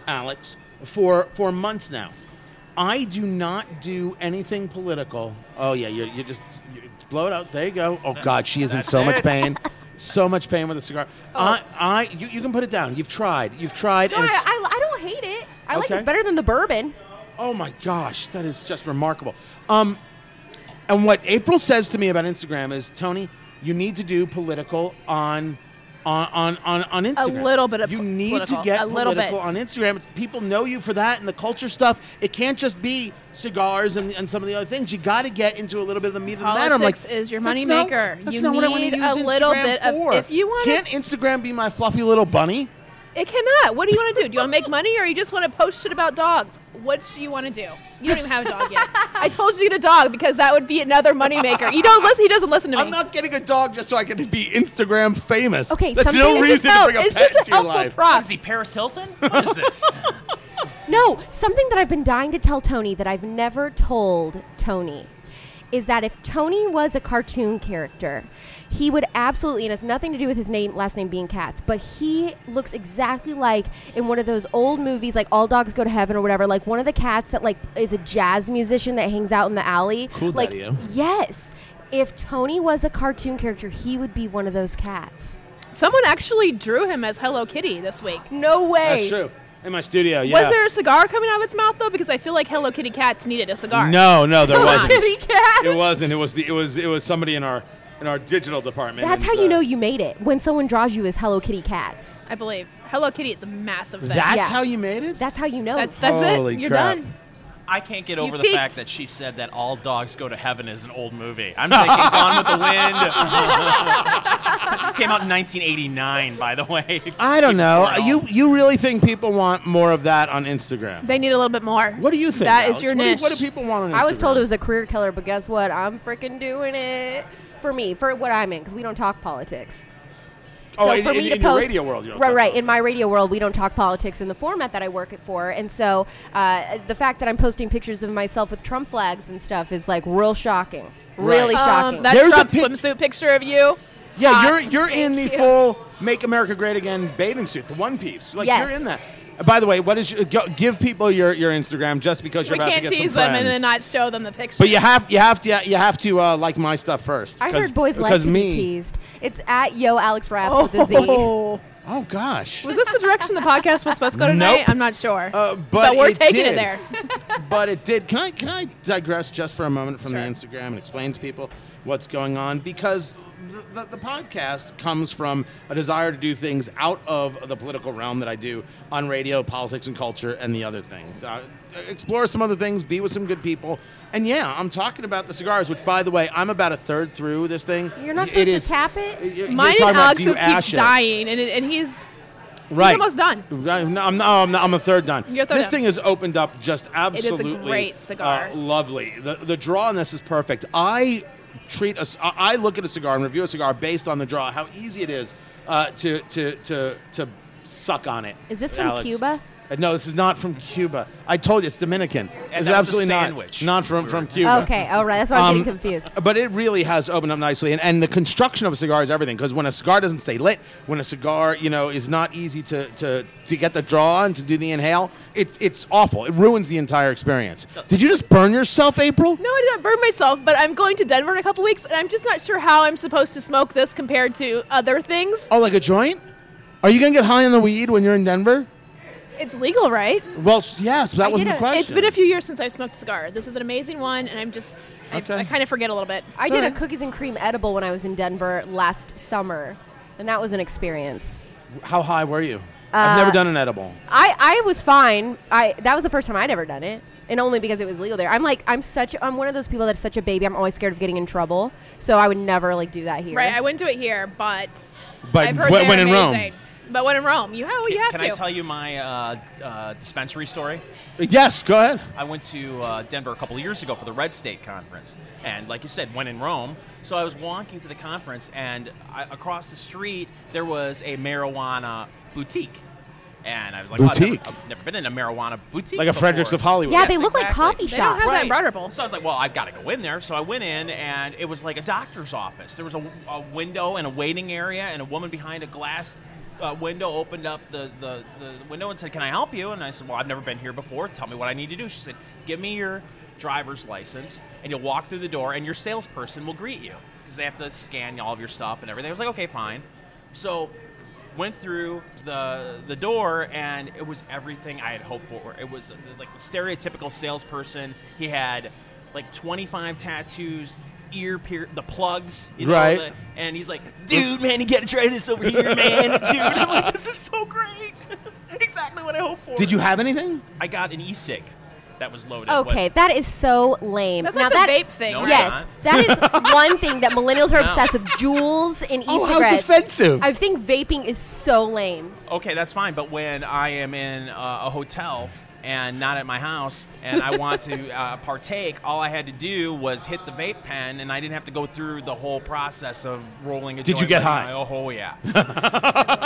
A: Alex, for for months now. I do not do anything political. Oh yeah, you you just you blow it out. There you go. Oh God, she is in so much pain. So much pain with a cigar. I, I, you, you can put it down. You've tried. You've tried.
C: Oh. No, I, I, I don't hate it. I like
A: Okay.
C: it better than the bourbon.
A: Oh my gosh, that is just remarkable. Um, and what April says to me about Instagram is, Tony, you need to do political on. On, on, on, on Instagram.
B: little bit of
A: You need
B: political.
A: to get
B: A little
A: political
B: bit.
A: on Instagram. It's, people know you for that and the culture stuff. It can't just be cigars and, and some of the other things. You got to get into a little bit of the meat of the matter. I'm like,
B: Politics is your
A: that's
B: money
A: not- That's
B: You
A: not what I want to
B: need
A: use
B: a little
A: Instagram
B: bit of- if you wanna-
A: Can't Instagram be my fluffy little bunny?
B: it cannot. What do you want to do? Do you want to make money or you just want to post shit about dogs? What do you want to do? You don't even have a dog yet. I told you to get a dog because that would be another money maker. You don't listen. He doesn't listen to me.
A: I'm not getting a dog just so I can be Instagram famous.
C: Okay,
A: that's
C: something-
A: no reason to
B: help.
A: bring a
B: It's
A: pet
B: just a
A: into your life.
B: prop.
D: What is he, Paris Hilton? What is this?
C: No, something that I've been dying to tell Tony that I've never told Tony is that if Tony was a cartoon character, he would absolutely, and it's nothing to do with his name, last name being Katz, but he looks exactly like in one of those old movies, like All Dogs Go to Heaven or whatever, like one of the cats that like is a jazz musician that hangs out in the alley.
A: Cool
C: like,
A: Daddy-O. Eh?
C: yes. If Tony was a cartoon character, he would be one of those cats.
B: Someone actually drew him as Hello Kitty this week.
C: No way.
A: That's true. In my studio, yeah.
B: Was there a cigar coming out of its mouth though? Because I feel like Hello Kitty cats needed a cigar.
A: No, no, there
B: Come on.
A: wasn't.
C: Kitty cat.
A: It wasn't. It was the. It was. It was somebody in our in our digital department.
C: That's
A: and,
C: how you
A: uh,
C: know you made it when someone draws you as Hello Kitty cats.
B: I believe Hello Kitty is a massive thing.
A: That's
C: Yeah.
A: how you made it.
C: That's how you know.
B: that's that's
A: Holy
B: it. You're
A: crap.
B: done.
D: I can't get over the
B: peaked.
D: fact that she said that All Dogs Go to Heaven is an old movie. I'm thinking Gone with the Wind. Came out in 1989, by the way.
A: I don't
D: Keep
A: know.
D: scoring
A: You you really think people want more of that on Instagram?
B: They need a little bit more.
A: What do you think?
B: That is
A: Alex?
B: your
A: what
B: niche.
A: Do, what do people want on Instagram?
C: I was told it was a career killer, but guess what? I'm freaking doing it for me, for what I'm in, because we don't talk politics.
A: Oh,
C: so
A: in,
C: for
A: in,
C: me to
A: in
C: post,
A: radio world, you don't
C: right,
A: talk
C: right.
A: politics.
C: In my radio world, we don't talk politics in the format that I work it for, and so uh, the fact that I'm posting pictures of myself with Trump flags and stuff is like real shocking, really
A: Right.
C: shocking.
B: Um, that
A: There's a
B: Trump
A: pic-
B: swimsuit picture of you.
A: Yeah,
B: Hot.
A: you're you're in the
C: you.
A: full "Make America Great Again" bathing suit, the one piece. Like
C: Yes.
A: you're in that. By the way, what is your, go, give people your, your Instagram just because you're
B: We
A: about
B: can't
A: to get
B: tease
A: some
B: them
A: friends.
B: and then not show them the picture.
A: But you have you have to you have to uh, like my stuff first.
C: I heard boys like to
A: me.
C: be teased. It's at Yo Alex Raps
B: oh.
C: with a Z.
A: Oh gosh.
B: Was this the direction the podcast was supposed to go tonight?
A: Nope.
B: I'm not sure.
A: Uh, but
B: we're
A: it
B: taking
A: did.
B: it there.
A: but it did. Can I can I digress just for a moment from the Instagram and explain to people what's going on because the, the, the podcast comes from a desire to do things out of the political realm that I do on radio, politics and culture, and the other things. Uh, explore some other things, be with some good people, and yeah, I'm talking about the cigars. Which, by the way, I'm about a third through this thing.
C: You're not
A: It
C: supposed
A: is-
C: to tap it.
A: y- you're
B: Mine
A: talking
B: and
A: about do you
B: Alex's keeps dying, and, it, and he's
A: Right.
B: almost done.
A: No, I'm, no, I'm, not, I'm a third done.
B: You're third
A: this
B: done.
A: thing has opened up just absolutely.
B: It is a great cigar.
A: uh, lovely. The, the draw on this is perfect. I treat a c- I I look at a cigar and review a cigar based on the draw, how easy it is uh, to, to, to, to suck on it.
C: Is this from
A: Alex.
C: Cuba?
A: Uh, No, this is not from Cuba. I told you it's Dominican.
D: And
A: It's
D: that was a
A: absolutely not not from from Cuba.
C: Okay, all right. That's why I'm
A: Um,
C: getting confused.
A: But it really has opened up nicely, and, and the construction of a cigar is everything. Because when a cigar doesn't stay lit, when a cigar you know is not easy to, to, to get the draw and to do the inhale, it's it's awful. It ruins the entire experience. Did you just burn yourself, April?
B: No, I did not burn myself, but I'm going to Denver in a couple weeks, and I'm just not sure how I'm supposed to smoke this compared to other things.
A: Oh, like a joint? Are you gonna get high on the weed when you're in Denver?
B: It's legal, right?
A: Well, yes, that
C: I
A: wasn't
C: did
A: the
C: a-
A: question.
B: It's been a few years since I've smoked a cigar. This is an amazing one, and I'm just, I,
A: Okay.
B: I kind of forget a little bit.
C: I did a cookies and cream edible when I was in Denver last summer, and that was an experience.
A: How high were you? I've never
C: Uh,
A: done an edible.
C: I, I was fine. I that was the first time I'd ever done it, and only because it was legal there. I'm like I'm such I'm one of those people that's such a baby. I'm always scared of getting in trouble, so I would never like do that here.
B: Right, I wouldn't do it here, but,
A: But
B: I've heard
A: when-
B: they're
A: when in Rome.
B: Amazing. But when in Rome, you have, you have
D: Can
B: to.
D: I tell you my uh, uh, dispensary story?
A: Yes, go ahead.
D: I went to uh, Denver a couple of years ago for the Red State Conference, and like you said, when in Rome. So I was walking to the conference, and I, across the street there was a marijuana boutique, and I was like, oh, I've never-
A: Boutique?
D: I've, never, been in a marijuana boutique,
A: Like a
D: before.
A: Fredericks of Hollywood.
C: yeah,
D: Yes,
C: they look like
D: exactly.
C: coffee
B: They don't
C: shops.
B: have that in Broad Ripple.
D: So I was like, well, I've got to go in there. So I went in, and it was like a doctor's office. There was a, a window and a waiting area, and a woman behind a glass uh, window opened up the, the, the window and said, Can I help you? And I said, Well, I've never been here before. Tell me what I need to do. She said, Give me your driver's license, and you'll walk through the door, and your salesperson will greet you because they have to scan all of your stuff and everything. I was like, Okay, fine. So went through the the door and it was everything I had hoped for. It was like the stereotypical salesperson. He had like 25 tattoos, ear pier, the plugs, you know,
A: Right.
D: the- and he's like, "Dude, man, you got to try this over here, man, dude." I'm like, "This is so great, exactly what I hoped for."
A: Did you have anything?
D: I got an e-cig that was loaded.
C: Okay, that is so lame.
B: That's
C: now
B: like the
C: that,
B: vape thing,
D: No,
B: right?
C: Yes,
D: not.
C: that is one thing that millennials are
D: No.
C: obsessed with: Juuls and
A: Oh, how
C: e-cigarettes.
A: defensive.
C: I think vaping is so lame.
D: Okay, that's fine. But when I am in uh, a hotel and not at my house, and I want to uh, partake, all I had to do was hit the vape pen, and I didn't have to go through the whole process of rolling a.
A: Did you get high?
D: Oh, oh, yeah.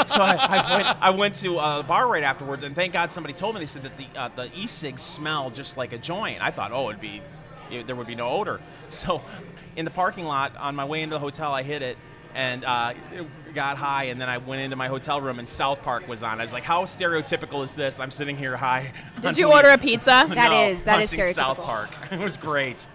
D: so I, I, went, I went to uh, the bar right afterwards, and thank God somebody told me. They said that the uh, the e-cigs smell just like a joint. I thought, oh, it'd be it, there would be no odor. So, in the parking lot on my way into the hotel, I hit it and uh, got high, and then I went into my hotel room, and South Park was on. I was like, how stereotypical is this? I'm sitting here high.
B: Did you order a pizza?
C: That
D: no,
C: is- that is
D: watching South. Park. it was great.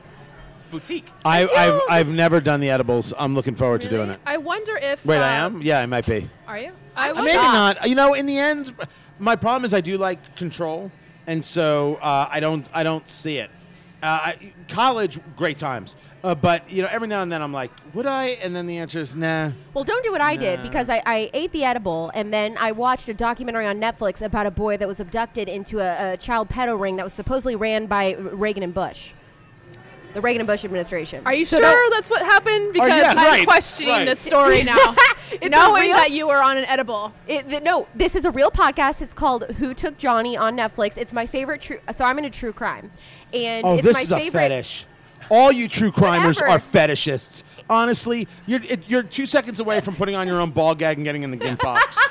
D: Boutique.
A: I,
B: feel
A: I've I've never done the edibles. I'm looking forward to doing it.
B: I wonder if.
A: Wait, I
B: uh,
A: am. Yeah, I might be.
B: Are you? I
C: I'm
B: was
A: Maybe
C: shocked.
A: not. You know, in the end, my problem is I do like control, and so uh, I don't I don't see it. Uh, I, college, great times, uh, but you know, every now and then I'm like, would I? And then the answer is nah.
C: Well, don't do what I did because I, I ate the edible and then I watched a documentary on Netflix about a boy that was abducted into a, a child pedo ring that was supposedly ran by Reagan and Bush, the Reagan and Bush administration.
B: Are you
C: So
B: sure
C: don't-
B: that's what happened? Because
A: yeah,
B: I'm
A: right,
B: questioning
A: right.
B: this story now,
C: It's
B: knowing
C: real-
B: that you were on an edible.
C: It, th- no, this is a real podcast. It's called Who Took Johnny on Netflix. It's my favorite true. So I'm into true crime, and
A: Oh,
C: it's
A: this
C: my
A: is a
C: favorite.
A: fetish. All you true crimers
C: Whatever.
A: are fetishists. Honestly, you're it, you're two seconds away from putting on your own ball gag and getting in the gimp box.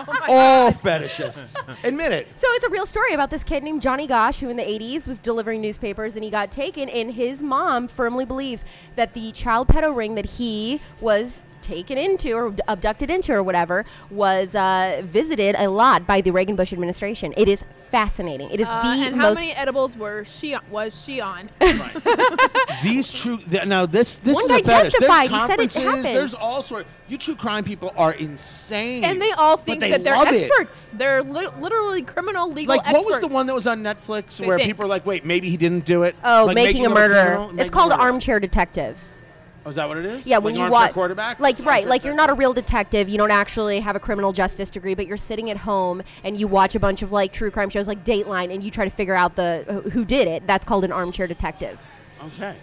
A: Oh All fetishists. Admit it.
C: So it's a real story about this kid named Johnny Gosch, who in the 80s was delivering newspapers and he got taken. And his mom firmly believes that the child pedo ring that he was taken into or abducted into or whatever was uh, visited a lot by the Reagan Bush administration. It is fascinating. It is
B: Uh,
C: the
B: and how
C: most.
B: many edibles were she was she on?
A: These true th- now this this
C: One
A: is
C: guy
A: a fetish.
C: testified.
A: There's
C: He said it happened.
A: There's all sorts. You true crime people are insane.
B: and they all think
A: they
B: that they're
A: love it.
B: experts. They're li- literally criminal legal
A: Like
B: experts.
A: what was the one that was on Netflix
B: They
A: where
B: think.
A: people are like, wait, maybe he didn't do it.
C: Oh,
A: Like,
C: making, a
A: him
C: murderer.
A: criminal?
C: It's
A: Making
C: called
A: murderer.
C: Armchair Detectives.
A: Oh, is that what it is?
C: Yeah, when
A: like
C: you watch,
A: quarterback.
C: like right, like you're not a real detective. You don't actually have a criminal justice degree, but you're sitting at home and you watch a bunch of like true crime shows, like Dateline, and you try to figure out the who did it. That's called an armchair detective.
A: Okay.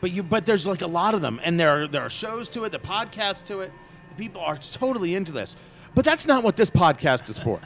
A: But you but there's like a lot of them and there are, there are shows to it, the podcasts to it. People are totally into this. But that's not what this podcast is for.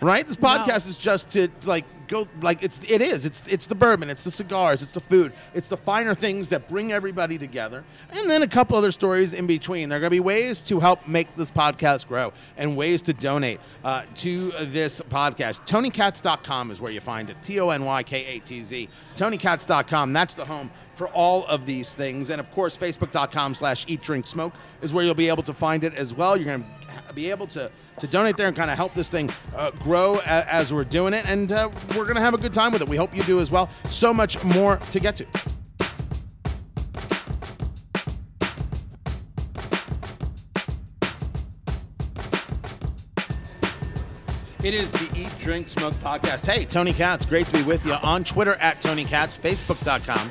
A: right? This podcast is just to like go like it's it is it's it's the bourbon, it's the cigars, it's the food, it's the finer things that bring everybody together, and then a couple other stories in between. There are going to be ways to help make this podcast grow and ways to donate uh, to this podcast. TonyKatz.com is where you find it. T O N Y K A T Z. TonyKatz.com. That's the home for all of these things. And of course, Facebook.com slash Eat Drink Smoke is where you'll be able to find it as well. You're going to be able to, to donate there and kind of help this thing uh, grow a, as we're doing it. And uh, we're going to have a good time with it. We hope you do as well. So much more to get to. It is the Eat, Drink, Smoke podcast. Hey, Tony Katz, great to be with you on Twitter at Tony Katz, Facebook.com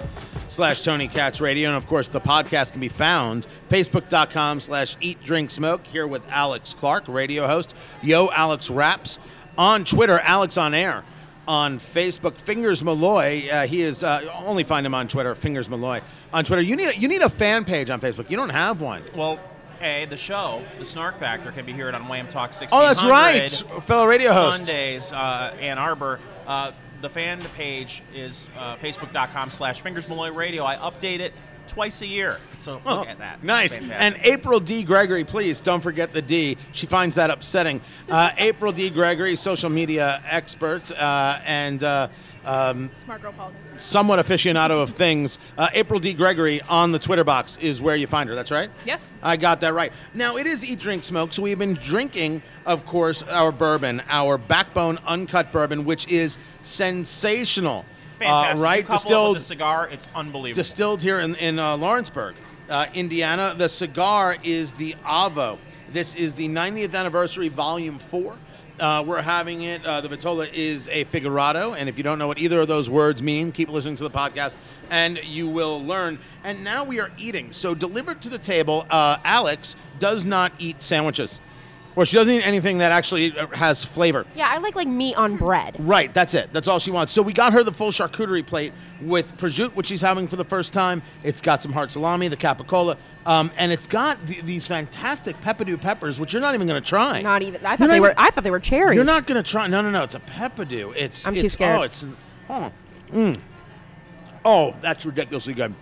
A: slash Tony Katz Radio. And of course, the podcast can be found Facebook.com slash Eat, Drink, Smoke here with Alex Clark, radio host. Yo, Alex Raps. On Twitter, Alex on Air. On Facebook, Fingers Malloy. Uh, he is uh, only find him on Twitter, Fingers Malloy. On Twitter, you need a, you need a fan page on Facebook. You don't have one.
D: Well, A, the show, the Snark Factor, can be heard on WAAM Talk 1600.
A: Oh, that's right, fellow radio host.
D: Sundays, uh, Ann Arbor. Uh, the fan page is uh, facebook.com slash Fingers Malloy Radio. I update it twice a year. So look
A: Oh,
D: at that.
A: Nice.
D: Fantastic.
A: And April D. Gregory, please don't forget the D. She finds that upsetting. Uh, April D. Gregory, social media expert uh, and uh, um,
B: Smart girl politics.
A: somewhat aficionado of things. Uh, April D. Gregory on the Twitter box is where you find her. That's right?
B: Yes.
A: I got that right. Now, it is Eat, Drink, Smoke, so we've been drinking, of course, our bourbon, our backbone uncut bourbon, which is sensational.
D: Fantastic.
A: Uh, right? Distilled
D: cigar, it's unbelievable.
A: distilled here in, in uh, Lawrenceburg, uh, Indiana. The cigar is the Avo. This is the 90th anniversary, Volume 4. Uh, we're having it. Uh, the Vitola is a Figurado, and if you don't know what either of those words mean, keep listening to the podcast, and you will learn. And now we are eating. So delivered to the table, uh, Alex does not eat sandwiches, or she doesn't eat anything that actually uh, has flavor.
C: Yeah, I like like meat on bread.
A: Right, that's it. That's all she wants. So we got her the full charcuterie plate with prosciutto, which she's having for the first time. It's got some hard salami, the capicola, um, and it's got th- these fantastic Peppadew peppers, which you're not even going to try.
C: Not even. I thought they were. I thought they were cherries.
A: You're not going to try. No, no, no. It's a Peppadew. It's.
C: I'm too scared.
A: Oh, it's. Oh, mm. oh, that's ridiculously good.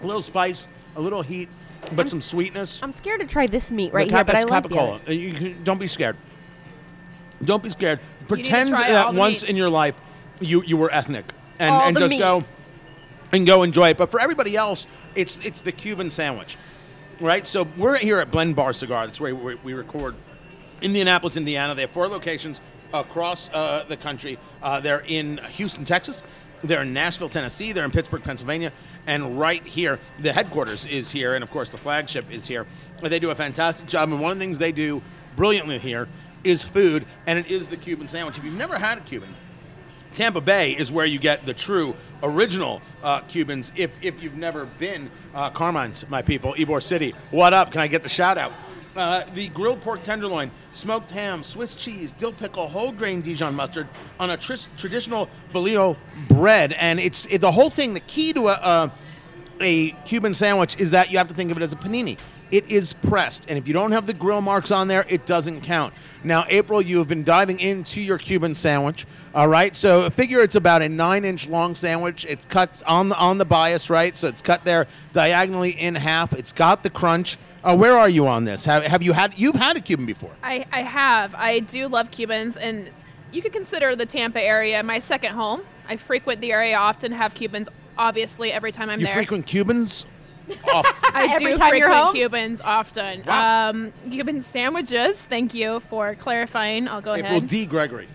A: A little spice, a little heat, but some sweetness.
C: I'm scared to try this meat right here, but I like
A: capicola.
C: it.
A: Uh, You can, don't be scared. Don't be scared.
B: need to
A: Pretend
B: try
A: that
B: the
A: once
B: meats.
A: in your life you you were ethnic and,
C: All
A: and
C: the
A: just go
C: meats.
A: and go enjoy it. But for everybody else, it's it's the Cuban sandwich, right? So we're here at Blend Bar Cigar. That's where we, we record. Indianapolis, Indiana. They have four locations across uh, the country. Uh, they're in Houston, Texas. They're in Nashville, Tennessee. They're in Pittsburgh, Pennsylvania. And right here, the headquarters is here. And of course, the flagship is here. They do a fantastic job. And one of the things they do brilliantly here is food, and it is the Cuban sandwich. If you've never had a Cuban, Tampa Bay is where you get the true original uh, Cubans. If, if you've never been, uh, Carmine's, my people, Ybor City, what up? Can I get the shout out? Uh, the grilled pork tenderloin, smoked ham, Swiss cheese, dill pickle, whole grain Dijon mustard on a tris- traditional bolillo bread, and it's it, the whole thing. The key to a, a a Cuban sandwich is that you have to think of it as a panini. It is pressed, and if you don't have the grill marks on there, it doesn't count. Now, April, you have been diving into your Cuban sandwich. All right, so figure it's about a nine-inch long sandwich. It's cut on the on the bias, right? So it's cut there diagonally in half. It's got the crunch. Uh, where are you on this? Have, have you had you've had a Cuban before?
B: I, I have. I do love Cubans, and you could consider the Tampa area my second home. I frequent the area often, have Cubans, obviously, every time I'm
A: You
B: there.
A: You frequent Cubans? Oh,
B: I
C: Every
B: do
C: time you're
B: frequent
C: home?
B: Cubans often.
A: Wow.
B: Um, Cuban sandwiches, thank you for clarifying. I'll go
A: April
B: ahead.
A: D. Gregory.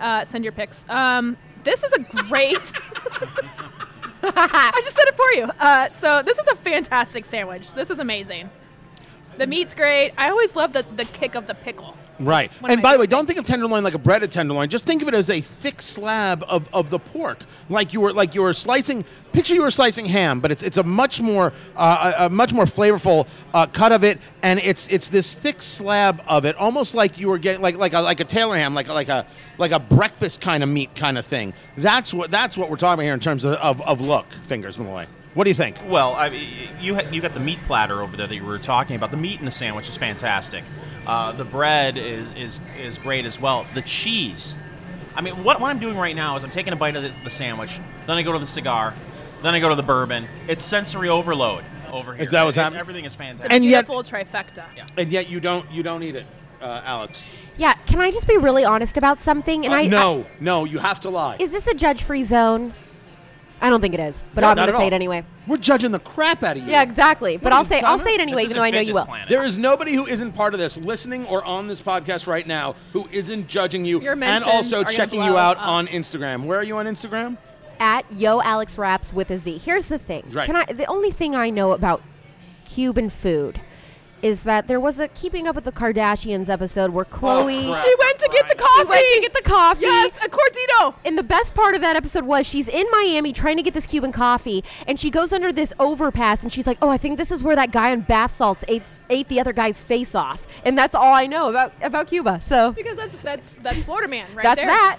B: uh, send your pics. Um, this is a great. I just said it for you. Uh, so this is a fantastic sandwich. This is amazing. The meat's great. I always love the, the kick of the pickle.
A: Right.
B: one
A: And by the way, don't think of tenderloin like a breaded tenderloin. Just think of it as a thick slab of, of the pork, like you were like you were slicing. Picture you were slicing ham, but it's it's a much more uh, a, a much more flavorful uh, cut of it, and it's it's this thick slab of it, almost like you were getting like like a like a Taylor ham, like like a like a breakfast kind of meat kind of thing. That's what that's what we're talking about here in terms of, of, of look. Fingers Malloy. What do you think?
D: Well, I mean, you ha- you got the meat platter over there that you were talking about. The meat in the sandwich is fantastic. Uh, the bread is is is great as well. The cheese. I mean, what, what I'm doing right now is I'm taking a bite of the, the sandwich, then I go to the cigar, then I go to the bourbon. It's sensory overload over here.
A: Is that what's
D: It-
A: happening?
D: Everything is
B: It's a
D: fantastic.
A: And yet-
B: beautiful trifecta.
D: Yeah.
A: And yet you don't you don't eat it, uh, Alex.
C: Yeah, can I just be really honest about something? And
A: Uh,
C: I
A: no, no, you have to lie.
C: I, is this a judge-free zone? I don't think it is, but
A: No,
C: I'm
A: not
C: going to
A: at
C: say
A: all.
C: it anyway.
A: We're judging the crap out of you.
C: Yeah, exactly. But
A: are
C: I'll say I'll say it anyway, even though I know you will.
D: Planet.
A: There is nobody who isn't part of this, listening or on this podcast right now, who isn't judging you
B: Your
A: and
B: mentions
A: also
B: are gonna
A: checking
B: blow
A: you out
B: up.
A: on Instagram. Where are you on Instagram?
C: At Yo Alex Raps with a Z. Here's the thing.
A: Right.
C: Can I? The only thing I know about Cuban food is that there was a Keeping Up with the Kardashians episode where oh, Khloe
A: crap.
B: She went to get the
C: she
B: coffee.
C: went to get the coffee.
B: Yes, a cortito.
C: And the best part of that episode was she's in Miami trying to get this Cuban coffee, and she goes under this overpass, and she's like, "Oh, I think this is where that guy on bath salts ate, ate the other guy's face off." And that's all I know about about Cuba. So
B: Because that's that's that's Florida man right
C: that's
B: there.
C: that.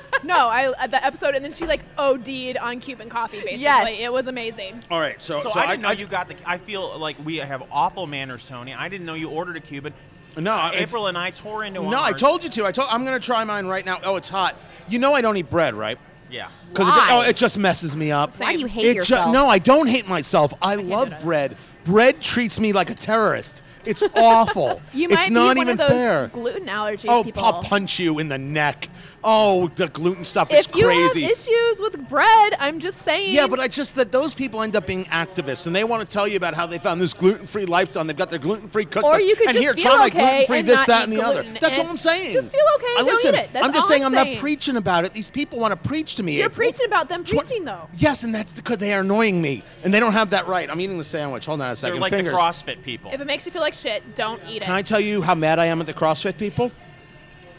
B: No, I uh, the episode, and then she like OD'd on Cuban coffee. Basically,
C: Yes.
B: it was amazing.
A: All right, so,
D: So, I didn't know you got the. I feel like we have awful manners, Tony. I didn't know you ordered a Cuban.
A: No,
D: Uh,
A: it's-
D: April and I tore into
A: No, I
D: ours.
A: told you to. I told. I'm gonna try mine right now. Oh, it's hot. You know I don't eat bread, right?
D: Yeah.
A: Because it,
C: Why?
A: oh, it just messes me up.
B: Same.
C: Why do you hate
A: It ju-
C: yourself?
A: no, I don't hate myself. I,
B: do
A: love bread. Bread treats me like a terrorist. It's awful.
B: You
A: it's
B: might
A: not
B: be one
A: even
B: of those
A: fair.
B: gluten allergy
A: Oh,
B: people.
A: I'll punch you in the neck. Oh, the gluten stuff is
B: if you
A: crazy.
B: have issues with bread, I'm just saying.
A: yeah, but I just that those people end up being activists, and they want to tell you about how they found this gluten-free life. lifestyle. They've got their gluten-free cookbook.
B: Or you could
A: and
B: just
A: here,
B: feel
A: try my
B: okay
A: gluten-free
B: and
A: this,
B: not
A: that,
B: eat
A: and the other.
B: gluten
A: That's all I'm saying.
B: just feel okay
A: I
B: and don't
A: listen,
B: eat it. That's
A: I'm just
B: all
A: saying
B: I'm
A: I'm
B: saying.
A: not preaching about it. These people want to preach to me.
B: You're
A: April.
B: preaching about them preaching though.
A: Yes, and that's because they are annoying me, and they don't have that right. I'm eating the sandwich. Hold on a second.
D: They're
A: 2nd
D: like
A: Fingers.
D: the CrossFit people.
B: If it makes you feel like shit, don't eat it.
A: Can I tell you how mad I am at the CrossFit people?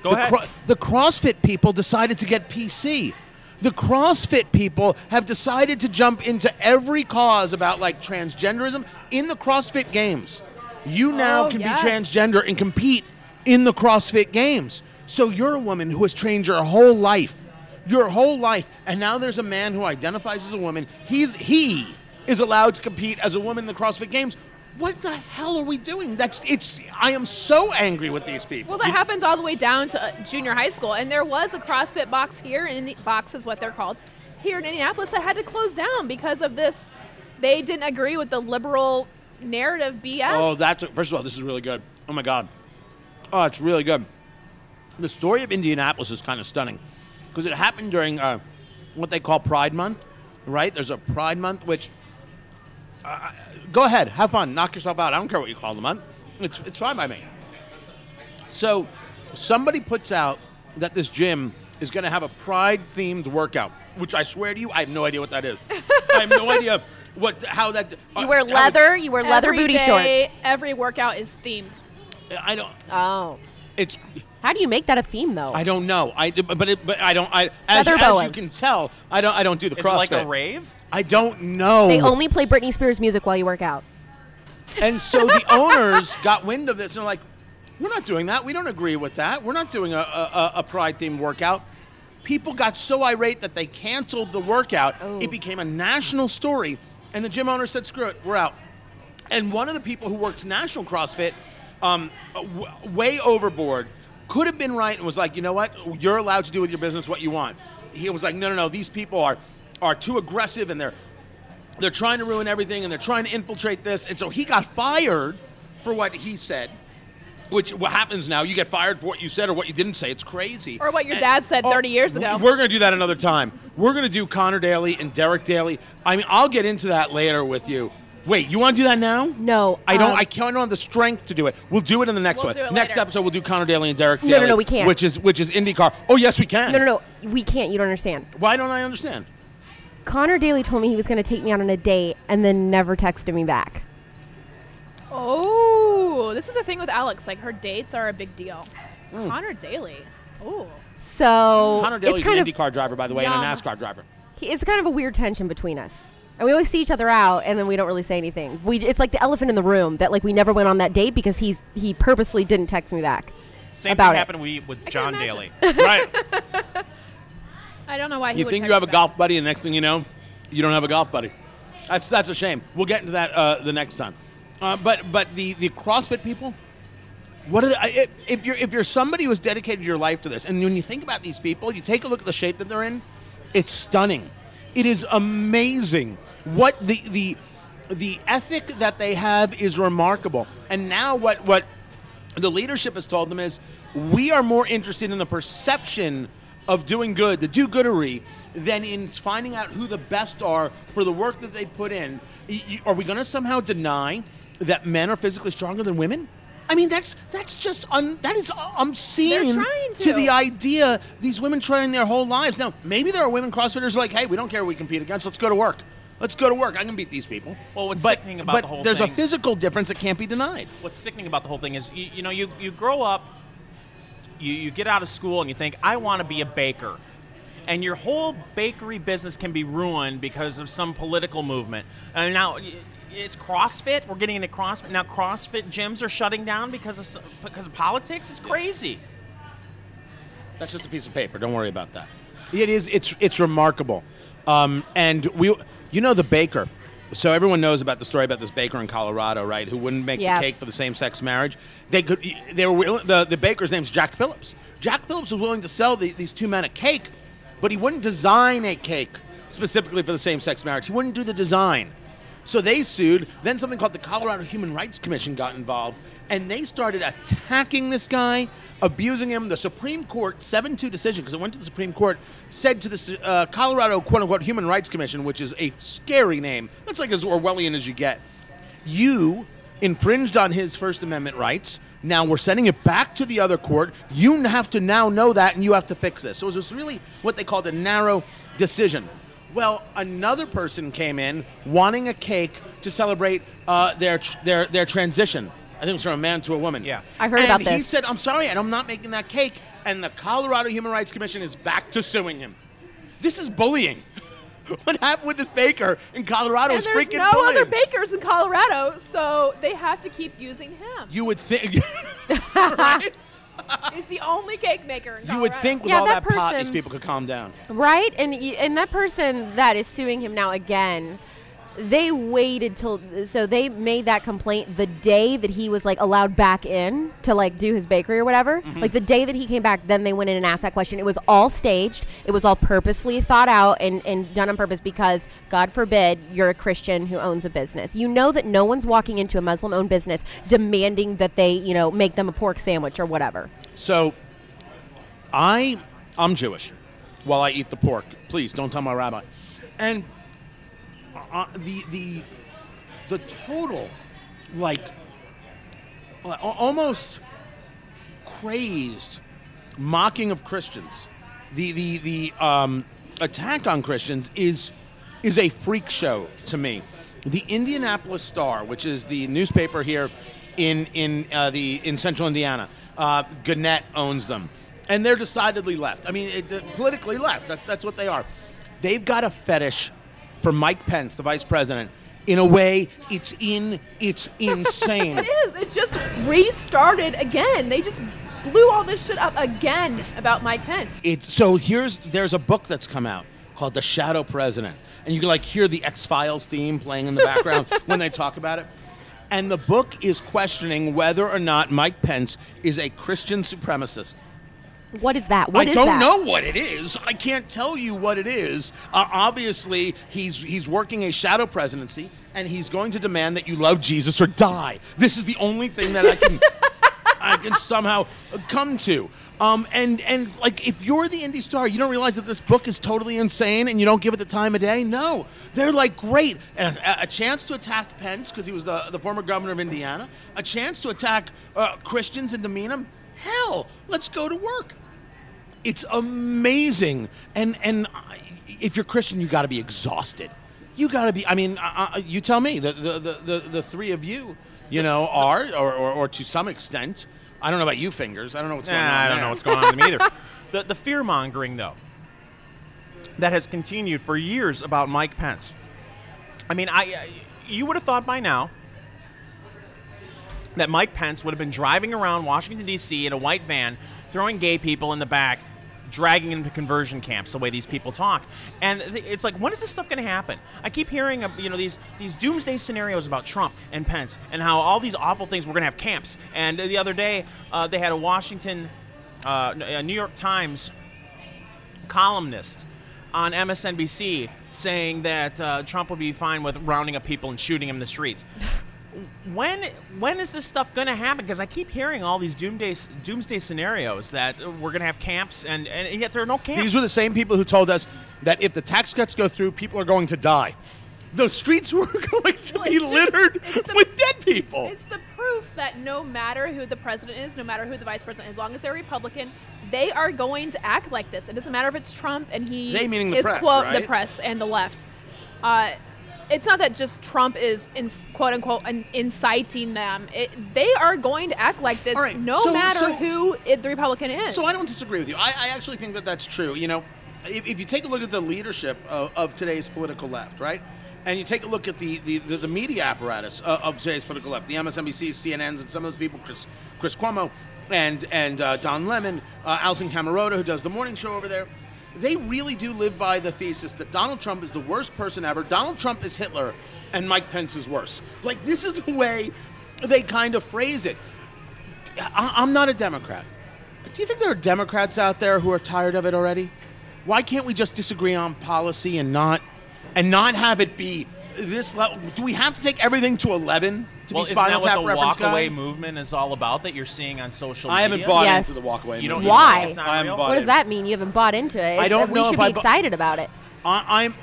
D: Go
A: the,
D: ahead.
A: Cro- the CrossFit people decided to get PC. The CrossFit people have decided to jump into every cause about like transgenderism in the CrossFit Games. You now
B: Oh,
A: can
B: yes.
A: be transgender and compete in the CrossFit Games. So you're a woman who has trained your whole life, your whole life, and now there's a man who identifies as a woman. He's he is allowed to compete as a woman in the CrossFit Games. What the hell are we doing? That's it's. I am so angry with these people.
B: Well, that happens all the way down to uh, junior high school, and there was a CrossFit box here in the box is what they're called here in Indianapolis that had to close down because of this. They didn't agree with the liberal narrative BS.
A: Oh, that's first of all, this is really good. Oh my god, oh, it's really good. The story of Indianapolis is kind of stunning because it happened during uh, what they call Pride Month, right? There's a Pride Month, which uh, go ahead, have fun, knock yourself out. I don't care what you call the month. It's it's fine by me. So, somebody puts out that this gym is going to have a Pride themed workout, which I swear to you, I have no idea what that is. I have no idea what how that. uh,
C: You wear
A: how it-
C: leather. You wear leather booty
B: day,
C: shorts.
B: Every workout is themed.
A: I don't.
C: Oh,
A: It's
C: how do you make that a theme though?
A: I don't know. I but it, but I don't. I as, as you can tell, I don't. I don't do the
D: Is it like a rave?
A: I don't know.
C: They only play Britney Spears music while you work out.
A: and so the owners got wind of this and are like, "We're not doing that. We don't agree with that. We're not doing a, a, a pride themed workout." People got so irate that they canceled the workout.
C: Oh.
A: It became a national story, and the gym owner said, "Screw it, we're out." And one of the people who works national CrossFit, um, w- way overboard, could have been right and was like, you know what, you're allowed to do with your business what you want. He was like, no, no, no, these people are are too aggressive and they're they're trying to ruin everything and they're trying to infiltrate this. And so he got fired for what he said. Which what happens now? You get fired for what you said or what you didn't say. It's crazy.
B: Or what your
A: And-
B: dad said
A: Oh,
B: 30 years ago.
A: We're going to do that another time. We're going to do Connor Daly and Derek Daly. I mean, I'll get into that later with you. Wait, you want to do that now?
C: No,
A: I don't.
C: um,
A: I can't. I don't have the strength to do it. We'll do it in the next
B: We'll
A: one. next episode, we'll do Connor Daly and Derek
C: No, no, no, we can't.
A: Which is which is IndyCar. Oh yes, we can.
C: No, no, no. We can't. You don't understand.
A: Why don't I understand?
C: Connor Daly told me he was going to take me out on a date and then never texted me back.
B: Oh, this is the thing with Alex. Like her dates are a big deal.
A: Hmm.
B: Connor Daly. Oh,
C: So
A: Connor Daly's
C: it's
A: an
C: of
A: IndyCar driver, by the way,
B: Yum.
A: and a NASCAR driver.
C: it's kind of a weird tension between us. And we always see each other out, and then we don't really say anything. We it's like the elephant in the room that like we never went on that date because he's he purposely didn't text me back.
D: Same
C: About
D: thing
C: it.
D: happened we, with
B: can
D: John. Daly.
A: right.
B: I don't know why he
A: You think you have a golf buddy, and next thing you know, you don't have a golf buddy. That's that's a shame. We'll get into that uh, the next time. Uh, but but the the CrossFit people, What are the, if, if you're if you're somebody who has dedicated your life to this, and when you think about these people, you take a look at the shape that they're in, it's stunning. It is amazing what the the the ethic that they have is remarkable. And now what what the leadership has told them is we are more interested in the perception of doing good, the do-goodery, than in finding out who the best are for the work that they put in. Y- y- Are we going to somehow deny that men are physically stronger than women? I mean, that's that's just un, that is obscene to
B: to.
A: the idea these women train their whole lives. Now, maybe there are women CrossFitters who are like, hey, we don't care who we compete against. Let's go to work. Let's go to work. I can beat these people.
D: Well, what's
A: but,
D: sickening about
A: but
D: the whole thing.
A: there's
D: thing-
A: a physical difference that can't be denied.
D: what's sickening about the whole thing is you, you know you, you grow up you, you get out of school and you think i want to be a baker and your whole bakery business can be ruined because of some political movement and now y- is crossfit we're getting into crossfit now crossfit gyms are shutting down because of because of politics it's crazy
A: That's just a piece of paper. Don't worry about that. It is. It's it's remarkable. Um, and we, you know, the baker. So everyone knows about the story about this baker in Colorado, right? Who wouldn't make
C: Yeah.
A: the cake for the same-sex marriage. They could. They were the the baker's name's Jack Phillips. Jack Phillips was willing to sell the, these two men a cake, but he wouldn't design a cake specifically for the same-sex marriage. He wouldn't do the design. So they sued. Then something called the Colorado Human Rights Commission got involved, and they started attacking this guy, abusing him. The Supreme Court, 7 2 decision, because it went to the Supreme Court, said to the uh, Colorado quote unquote Human Rights Commission, which is a scary name, that's like as Orwellian as you get, you infringed on his First Amendment rights. Now we're sending it back to the other court. You have to now know that, and you have to fix this. So it was really what they called a narrow decision. Well, another person came in wanting a cake to celebrate uh, their their their transition. I think it was from a man to a woman.
D: Yeah.
C: I heard that.
A: and
C: about
A: He
C: this.
A: said, "I'm sorry, and I'm not making that cake." And the Colorado Human Rights Commission is back to suing him. This is bullying. what happened with this baker in Colorado
B: And
A: is
B: there's
A: freaking
B: no
A: bullying.
B: other bakers in Colorado, so they have to keep using him.
A: You would think, right?
B: He's the only cake maker in
A: You would think with
C: Yeah,
A: all
C: that
A: that, pot, these people could calm down.
C: Right? And y- and that person that is suing him now again, they waited till so they made that complaint the day that he was like allowed back in to like do his bakery or whatever.
A: Mm-hmm.
C: Like the day that he came back, then they went in and asked that question. It was all staged. It was all purposefully thought out and, and done on purpose because God forbid you're a Christian who owns a business. You know that no one's walking into a Muslim owned business demanding that they, you know, make them a pork sandwich or whatever.
A: So, I I'm Jewish. While I eat the pork, please don't tell my rabbi. And uh, the the the total, like, uh, almost crazed mocking of Christians, the the the um, attack on Christians is is a freak show to me. The Indianapolis Star, which is the newspaper here in in uh, the in Central Indiana, uh, Gannett owns them, and they're decidedly left. I mean, it, politically left. That, that's what they are. They've got a fetish for Mike Pence, the vice president. In a way, it's in it's insane.
B: It is. It just restarted again. They just blew all this shit up again about Mike Pence.
A: it's so here's there's a book that's come out called The Shadow President, and you can like hear the X Files theme playing in the background when they talk about it. And the book is questioning whether or not Mike Pence is a Christian supremacist.
C: What is that? What
A: I
C: is
A: don't
C: that?
A: know what it is. I can't tell you what it is. Uh, obviously, he's he's working a shadow presidency, and he's going to demand that you love Jesus or die. This is the only thing that I can I can somehow come to. Um, and and like if you're the Indy Star, you don't realize that this book is totally insane, and you don't give it the time of day. No, they're like great, and a, a chance to attack Pence because he was the the former governor of Indiana, a chance to attack uh, Christians and demean them. Hell, let's go to work. It's amazing, and and I- if you're Christian, you got to be exhausted. You got to be. I mean, uh, you tell me. The, the the the the three of you, you know, are or, or or to some extent. I don't know about you, fingers. I don't know what's going on.
D: I don't
A: there.
D: know what's going on with them either. The, the fear mongering, though, that has continued for years about Mike Pence. I mean, I, I you would have thought by now that Mike Pence would have been driving around Washington D.C. in a white van, throwing gay people in the back, dragging them to conversion camps the way these people talk. And it's like, when is this stuff going to happen? I keep hearing, you know, these these doomsday scenarios about Trump and Pence and how all these awful things we're going to have camps. And the other day, uh, they had a Washington, uh, a New York Times columnist on MSNBC saying that uh, Trump would be fine with rounding up people and shooting them in the streets. When when is this stuff going to happen? Because I keep hearing all these doomsday doomsday scenarios that we're going to have camps, and, and yet there are no camps.
A: These were the same people who told us that if the tax cuts go through, people are going to die. The streets were going to
B: Well,
A: be
B: it's just-
A: littered
B: the-
A: with dead people.
B: It's the proof that no matter who the president is, no matter who the vice president, as long as they're Republican, they are going to act like this. It doesn't matter if it's Trump and he
A: They meaning the
B: is
A: press,
B: quote
A: right?
B: the press and the left. Uh, it's not that just Trump is in, quote unquote in, inciting them. It, they are going to act like this
A: right,
B: no
A: so-
B: matter
A: so-
B: who it, the Republican is.
A: So I don't disagree with you. I, I actually think that that's true. You know, if, if you take a look at the leadership of, of today's political left, right, and you take a look at the the, the, the media apparatus of, of today's political left, the MSNBCs, CNNs, and some of those people, Chris Chris Cuomo, and and uh, Don Lemon, uh, Alison Camerota, who does the morning show over there. They really do live by the thesis that Donald Trump is the worst person ever. Donald Trump is Hitler, and Mike Pence is worse. Like this is the way they kind of phrase it. I, I'm not a Democrat. Do you think there are Democrats out there who are tired of it already? Why can't we just disagree on policy and not and not have it be this level? Do we have to take everything to 11 to
D: well,
A: be
D: isn't
A: Spinal
D: that
A: Tap
D: what the
A: reference guy?
D: walkaway movement is all about that you're seeing on social media?
A: I haven't bought
C: Yes.
A: into the walkaway.
D: You don't
A: movement.
C: Why?
D: It's not
A: I haven't
D: real?
A: bought
C: What
A: in.
C: does that mean? You haven't bought into it.
A: I don't know.
C: we should
A: if
C: be
A: I bu-
C: excited about it.
A: I, I'm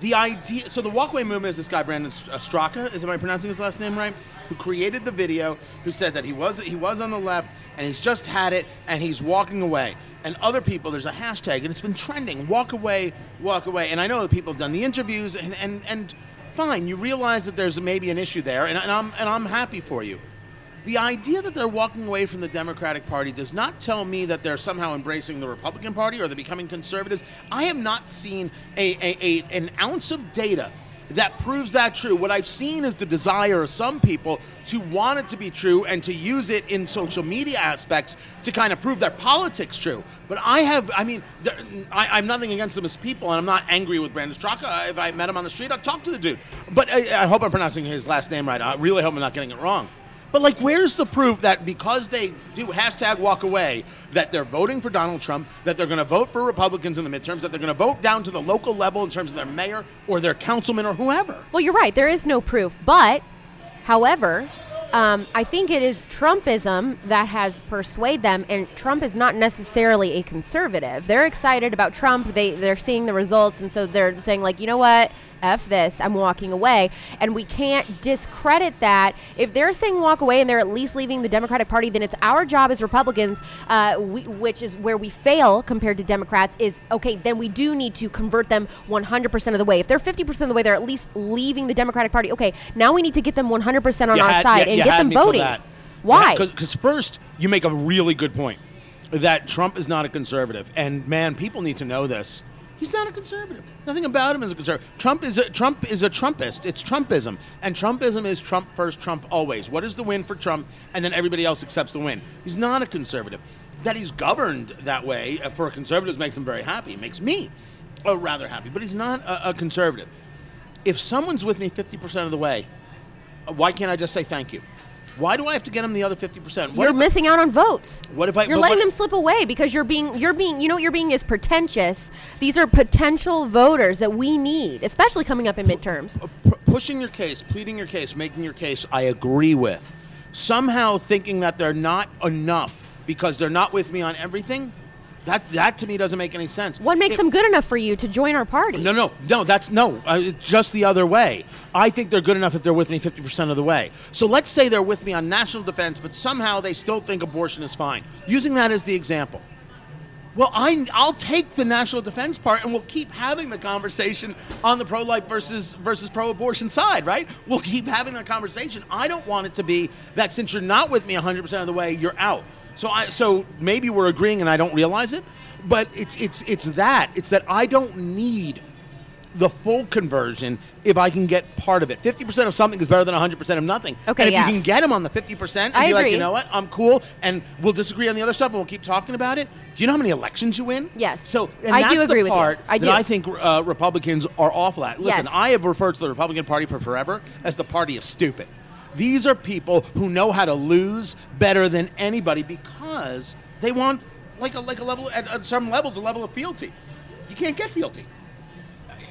A: the idea. So the walkaway movement is this guy Brandon uh, Straka. Is am I pronouncing his last name right? Who created the video? Who said that he was he was on the left and he's just had it and he's walking away. And other people, there's a hashtag and it's been trending. Walk away, walk away. And I know that people have done the interviews and and and fine. You realize that there's maybe an issue there, and, and I'm and I'm happy for you. The idea that they're walking away from the Democratic Party does not tell me that they're somehow embracing the Republican Party or they're becoming conservatives. I have not seen a, a, a an ounce of data that proves that true. What I've seen is the desire of some people to want it to be true and to use it in social media aspects to kind of prove their politics true. But I have, I mean, I, I'm nothing against them as people, and I'm not angry with Brandon Straka. If I met him on the street, I'd talk to the dude. But I, I hope I'm pronouncing his last name right. I really hope I'm not getting it wrong. But like, where's the proof that because they do hashtag walk away, that they're voting for Donald Trump, that they're going to vote for Republicans in the midterms, that they're going to vote down to the local level in terms of their mayor or their councilman or whoever?
C: Well, you're right. There is no proof. But, however, um, I think it is Trumpism that has persuaded them, and Trump is not necessarily a conservative. They're excited about Trump. They they're seeing the results, and so they're saying like, you know what, f this, I'm walking away. And we can't discredit that. If they're saying walk away and they're at least leaving the Democratic Party, then it's our job as Republicans, uh, we, which is where we fail compared to Democrats. Is okay. Then we do need to convert them 100% of the way. If they're 50% of the way, they're at least leaving the Democratic Party. Okay, now we need to get them 100% on
A: You
C: our
A: had-
C: side
A: you-
C: and
A: you
C: get them voting. Why?
A: Because first, you make a really good point that Trump is not a conservative, and man, people need to know this. He's not a conservative. Nothing about him is a conservative. Trump is a Trump is a Trumpist. It's Trumpism, and Trumpism is Trump first, Trump always. What is the win for Trump, and then everybody else accepts the win. He's not a conservative. That he's governed that way uh, for conservatives makes him very happy. It makes me uh, rather happy, but he's not a, a conservative. If someone's with me fifty percent of the way, uh, why can't I just say thank you? Why do I have to get them the other fifty percent?
C: you're missing out on votes.
A: What if I-
C: You're letting them slip away because you're being you're being you know what you're being is pretentious. These are potential voters that we need, especially coming up in midterms.
A: Uh, P- pushing your case, pleading your case, making your case, I agree with. Somehow thinking that they're not enough because they're not with me on everything, that that to me doesn't make any sense.
C: What makes
A: If-
C: them good enough for you to join our party?
A: No, no, no. That's no. Uh, just the other way. I think they're good enough if they're with me 50% of the way. So let's say they're with me on national defense, but somehow they still think abortion is fine. Using that as the example. Well, I, I'll take the national defense part, and we'll keep having the conversation on the pro-life versus versus pro-abortion side, right? We'll keep having that conversation. I don't want it to be that since you're not with me 100% of the way, you're out. So I, so maybe we're agreeing, and I don't realize it, but it's it's it's that it's that I don't need the full conversion if I can get part of it. 50% of something is better than 100% of nothing.
C: Okay,
A: and if
C: yeah.
A: you can get them on the 50% and
C: I
A: be like, you know what, I'm cool, and we'll disagree on the other stuff, and we'll keep talking about it. Do you know how many elections you win?
C: Yes.
A: So and
C: I
A: that's
C: do agree with you.
A: part
C: I
A: that
C: do.
A: I think uh, Republicans are awful at. Listen,
C: Yes.
A: I have referred to the Republican Party for forever as the party of stupid. These are people who know how to lose better than anybody because they want like a like a level at, at some levels a level of fealty. You can't get fealty.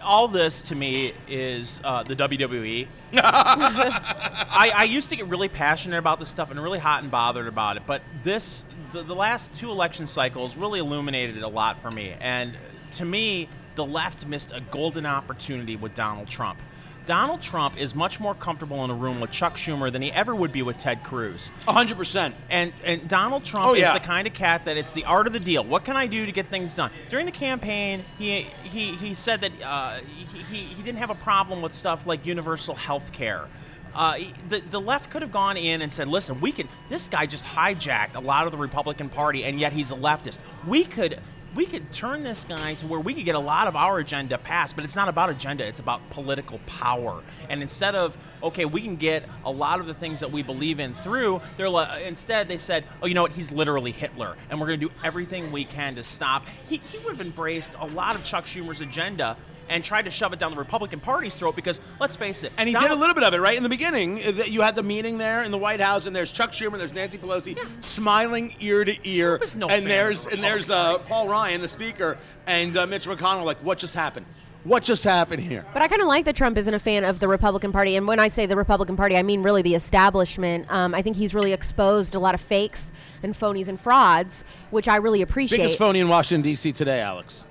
D: all this to me is uh, the WWE. I, I used to get really passionate about this stuff and really hot and bothered about it, but this, the, the last two election cycles really illuminated it a lot for me. And to me, the left missed a golden opportunity with Donald Trump. Donald Trump is much more comfortable in a room with Chuck Schumer than he ever would be with Ted Cruz.
A: hundred percent.
D: And and Donald Trump
A: Oh,
D: is the kind of cat that it's the art of the deal. What can I do to get things done? During the campaign, he he, he said that uh, he, he he didn't have a problem with stuff like universal health care. Uh, the, the left could have gone in and said, listen, we can. This guy just hijacked a lot of the Republican Party, and yet he's a leftist. We could we could turn this guy to where we could get a lot of our agenda passed, but it's not about agenda, it's about political power. And instead of, okay, we can get a lot of the things that we believe in through, they're li- uh, instead they said, oh, you know what, he's literally Hitler, and we're going to do everything we can to stop. He, he would have embraced a lot of Chuck Schumer's agenda and tried to shove it down the Republican Party's throat because, let's face it,
A: And he did a little bit of it right in the beginning. uh, that You had the meeting there in the White House, and there's Chuck Schumer, there's Nancy Pelosi, smiling ear to ear,
D: Trump is no fan
A: and
D: of
A: there's
D: the
A: and there's uh, Paul Ryan, the Speaker, and uh, Mitch McConnell. Like, what just happened? What just happened here?
C: But I kind of like that Trump isn't a fan of the Republican Party. And when I say the Republican Party, I mean really the establishment. Um, I think he's really exposed a lot of fakes and phonies and frauds, which I really appreciate.
A: Biggest phony in Washington D.C. today, Alex.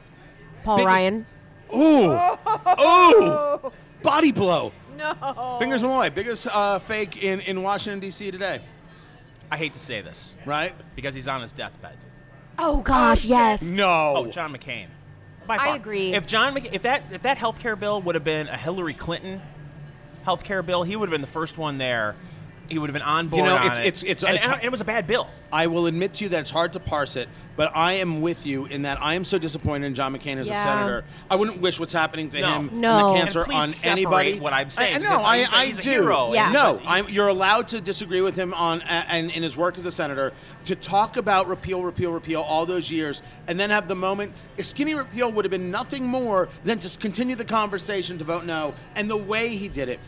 C: Paul
A: biggest-
C: Ryan.
A: Ooh, ooh, body blow.
B: No.
A: Fingers away. Biggest uh, fake in in Washington D.C. today,
D: I hate to say this
A: right?
D: because he's on his deathbed.
C: Oh gosh,
B: shit.
C: yes.
A: No.
D: Oh, John McCain. By
C: I
D: far.
C: agree.
D: If John, Mc, if that if that health care bill would have been a Hillary Clinton health care bill, he would have been the first one there. He would have been on board You
A: know,
D: on
A: it's-
D: it.
A: it's- it's-
D: and,
A: it's-
D: and it was a bad bill.
A: I will admit to you that it's hard to parse it, but I am with you in that I am so disappointed in John McCain as a senator. I wouldn't wish what's happening to
D: No.
A: him
C: No.
A: and the cancer
D: please
A: on anybody.
D: what I'm saying,
A: I, I I,
D: he's a-
A: I
D: he's a
A: do.
D: hero,
C: Yeah.
A: No, I'm, you're allowed to disagree with him on a- and in his work as a senator to talk about repeal, repeal, repeal all those years, and then have the moment. A Skinny repeal would have been nothing more than to continue the conversation to vote no, and the way he did it.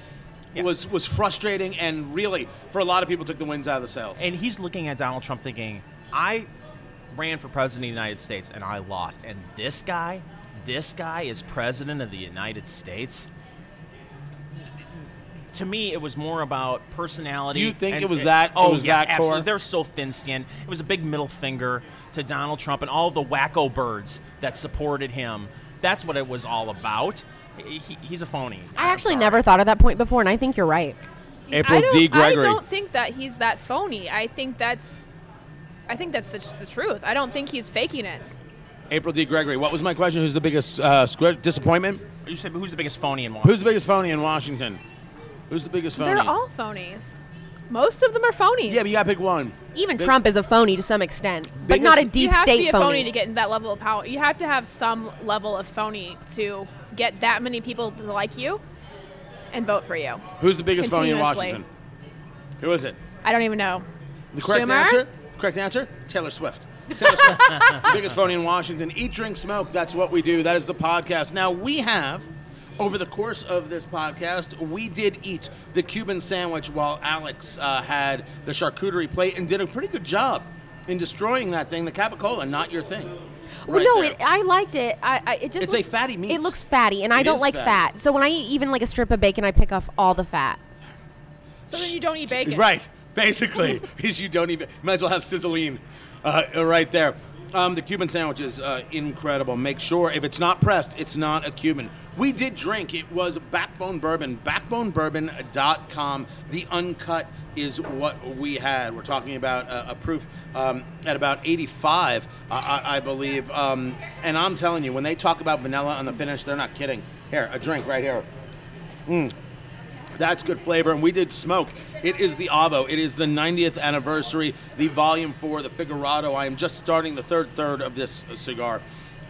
D: Yeah.
A: Was was frustrating and really for a lot of people took the wins out of the sails.
D: And he's looking at Donald Trump thinking, I ran for president of the United States and I lost. And this guy, this guy is president of the United States. To me, it was more about personality.
A: You think
D: and-
A: it was that- it
D: Oh,
A: was
D: yes,
A: that core?
D: absolutely. They're so thin-skinned. It was a big middle finger to Donald Trump and all the wacko birds that supported him. That's what it was all about. He, he- he's a phony.
C: I
D: I'm
C: actually
D: sorry.
C: never thought of that point before, and I think you're right.
A: April D. Gregory.
B: I don't think that he's that phony. I think that's, I think that's the, the truth. I don't think he's faking it.
A: April D. Gregory. What was my question? Who's the biggest uh, squ- disappointment?
D: You said who's the biggest phony in Washington?
A: Who's the biggest phony in Washington? Who's the biggest phony?
B: They're all phonies. Most of them are phonies.
A: yeah, but you gotta pick one.
C: Even
A: Big-
C: Trump is a phony to some extent, but not a
A: Biggest-
C: deep
B: you have
C: state
B: to be a
C: phony.
B: phony to get in that level of power. You have to have some level of phony to get that many people to like you and vote for you.
A: Who's the biggest phony in Washington? Who is it?
B: I don't even know.
A: The correct
B: Schumer?
A: answer? Correct answer? Taylor Swift. Taylor Swift. the biggest phony in Washington. Eat, drink, smoke. That's what we do. That is the podcast. Now, we have, over the course of this podcast, we did eat the Cuban sandwich while Alex uh, had the charcuterie plate and did a pretty good job in destroying that thing. The capicola, not your thing.
C: Well,
A: Right
C: no,
A: there.
C: it, I liked it. I, I it just
A: It's a fatty meat.
C: It looks fatty, and I
A: It
C: don't
A: is
C: like
A: fatty.
C: fat. So when I eat even like a strip of bacon, I pick off all the fat.
B: So then you don't eat bacon.
A: Right, basically, because you don't even might as well have sizzling uh, right there. Um, the Cuban sandwich is uh, incredible. Make sure if it's not pressed, it's not a Cuban. We did drink. It was Backbone Bourbon. BackboneBourbon.com. The uncut is what we had. We're talking about uh, a proof um, at about 85, uh, I, I believe. Um, and I'm telling you, when they talk about vanilla on the finish, they're not kidding. Here, a drink right here. That's good flavor. And we did smoke. It is the Avo. It is the 90th anniversary, the volume four, the Figurado. I am just starting the third third of this cigar.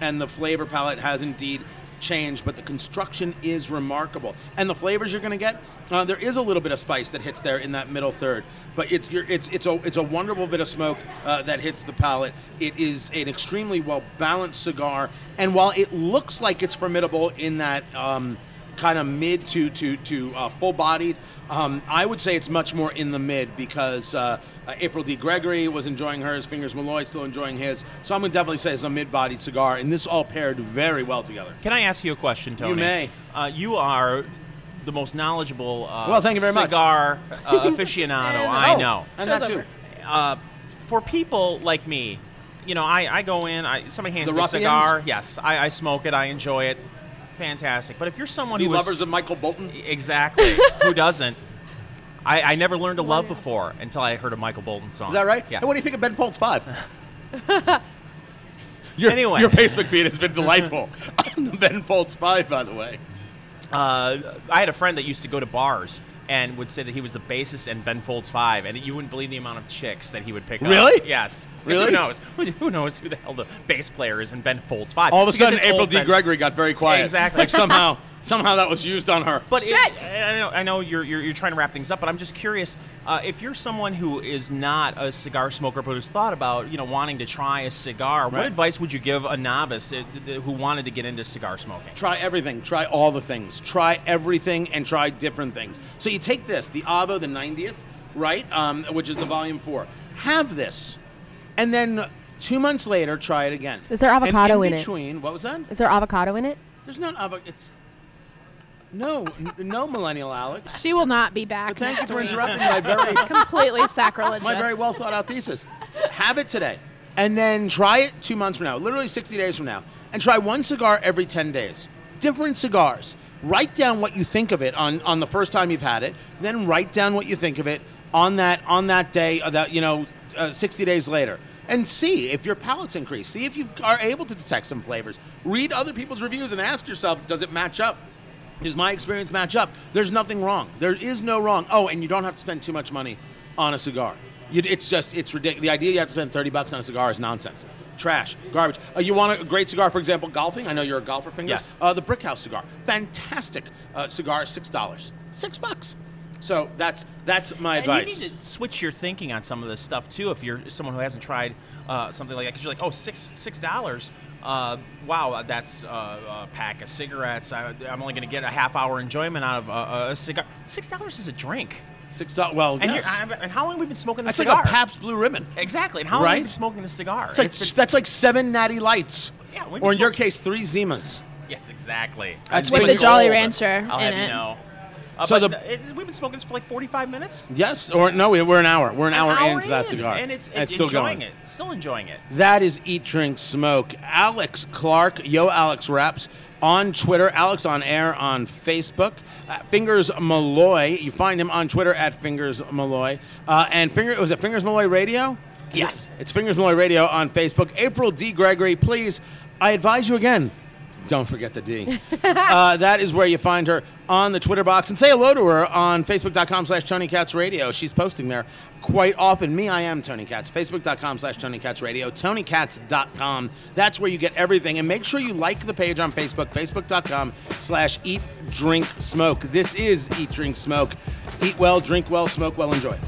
A: And the flavor palette has indeed changed, but the construction is remarkable. And the flavors you're going to get, uh, there is a little bit of spice that hits there in that middle third, but it's it's it's a it's a wonderful bit of smoke uh, that hits the palate. It is an extremely well balanced cigar, and while it looks like it's formidable in that. Um, kind of mid to to to uh, full bodied. Um, I would say it's much more in the mid because uh, uh, April D. Gregory was enjoying hers, Fingers Malloy still enjoying his. So I'm gonna definitely say it's a mid bodied cigar, and this all paired very well together.
D: Can I ask you a question, Tony?
A: You may.
D: Uh, you are the most knowledgeable uh,
A: Well, thank you very much.
D: cigar uh, aficionado
B: And-
D: I
A: Oh,
D: know.
A: And
B: Show's
A: that too.
D: Uh, for people like me, you know, I, I go in, I, somebody hands
A: The
D: me a cigar. Yes, I, I smoke it, I enjoy it. Fantastic. But if you're someone
A: You
D: who is-
A: lovers of Michael Bolton?
D: Exactly. Who doesn't? I, I never learned to love before until I heard a Michael Bolton song.
A: Is that right?
D: Yeah.
A: And what do you think of Ben Folds 5? your,
D: Anyway.
A: your Facebook feed has been delightful on the Ben Folds 5, by the way.
D: uh, I had a friend that used to go to bars and would say that he was the bassist in Ben Folds Five, and you wouldn't believe the amount of chicks that he would pick up.
A: Really?
D: Yes.
A: Really?
D: Who knows? Who, who knows who the hell the bass player is in Ben Folds Five?
A: All of a sudden, April D.
D: Ben-
A: Gregory got very quiet.
D: Exactly.
A: Like somehow, somehow that was used on her.
D: But it- I know, I know you're, you're, you're trying to wrap things up, but I'm just curious uh, if you're someone who is not a cigar smoker but has thought about you know wanting to try a cigar. What advice would you give a novice uh, th- who wanted to get into cigar smoking?
A: Try everything. Try all the things. Try everything and try different things. So you take this, the Avo, the 90th, right? Um, which is the volume four. Have this, and then two months later, try it again.
C: Is there
A: And
C: avocado in it?
A: between, What was that?
C: Is there avocado in it?
A: There's not avocado. It's no, n- no, millennial Alex.
B: She will not be back.
A: But thank you for
B: week.
A: interrupting my very
B: Completely sacrilegious.
A: my very well thought out thesis. Have it today, and then try it two months from now, literally 60 days from now, and try one cigar every 10 days. Different cigars. Write down what you think of it on, on the first time you've had it. Then write down what you think of it on that on that day, uh, that you know, uh, 60 days later, and see if your palate's increased. See if you are able to detect some flavors. Read other people's reviews and ask yourself, does it match up? Does my experience match up? There's nothing wrong. There is no wrong. Oh, and you don't have to spend too much money on a cigar. You, it's just, it's ridiculous. The idea you have to spend 30 bucks on a cigar is nonsense. Trash, garbage. Uh, you want a great cigar, for example, golfing? I know you're a golfer, Fingers.
D: Yes.
A: Uh, the Brick House cigar. Fantastic uh, cigar, $6. Six bucks. So that's that's my
D: And
A: advice.
D: you need to switch your thinking on some of this stuff too. If you're someone who hasn't tried uh, something like that, because you're like, oh, six six dollars. Uh, wow, that's uh, a pack of cigarettes. I, I'm only going to get a half hour enjoyment out of uh, a cigar. Six dollars is a drink.
A: Six dollars. Well,
D: And,
A: yes.
D: and how long have we been smoking this
A: that's
D: cigar?
A: like a Pabst Blue Ribbon.
D: Exactly. And how long have we
A: Right?
D: been smoking the cigar?
A: It's like,
D: It's been-
A: that's like seven Natty Lights.
D: Yeah,
A: or in your case, three Zimas.
D: yes, exactly.
A: That's
B: With the Jolly
A: old.
B: Rancher
D: I'll
B: in
D: have
B: it.
D: you know. Uh,
A: So the-
D: it, we've been smoking this for like 45 minutes.
A: Yes, or no, we- we're an hour. We're an,
D: An
A: hour,
D: hour
A: into that cigar,
D: and it's,
A: it's still
D: enjoying
A: going.
D: it. Still enjoying it.
A: That is Eat, Drink, Smoke. Alex Clark, Yo Alex Raps on Twitter. Alex on air on Facebook. Uh, Fingers Malloy. You find him on Twitter at Fingers Malloy. Uh, and Finger was it Fingers Malloy Radio?
D: Yes.
A: It's Fingers Malloy Radio on Facebook. April D. Gregory, please. I advise you again. Don't forget the D. uh, that is where you find her on the Twitter box. And say hello to her on Facebook.com slash Tony Katz Radio. She's posting there quite often. Me, I am Tony Katz. Facebook.com slash Tony Katz Radio. TonyKatz.com. That's where you get everything. And make sure you like the page on Facebook. Facebook.com slash Eat, Drink, Smoke. This is Eat, Drink, Smoke. Eat well, drink well, smoke well, enjoy.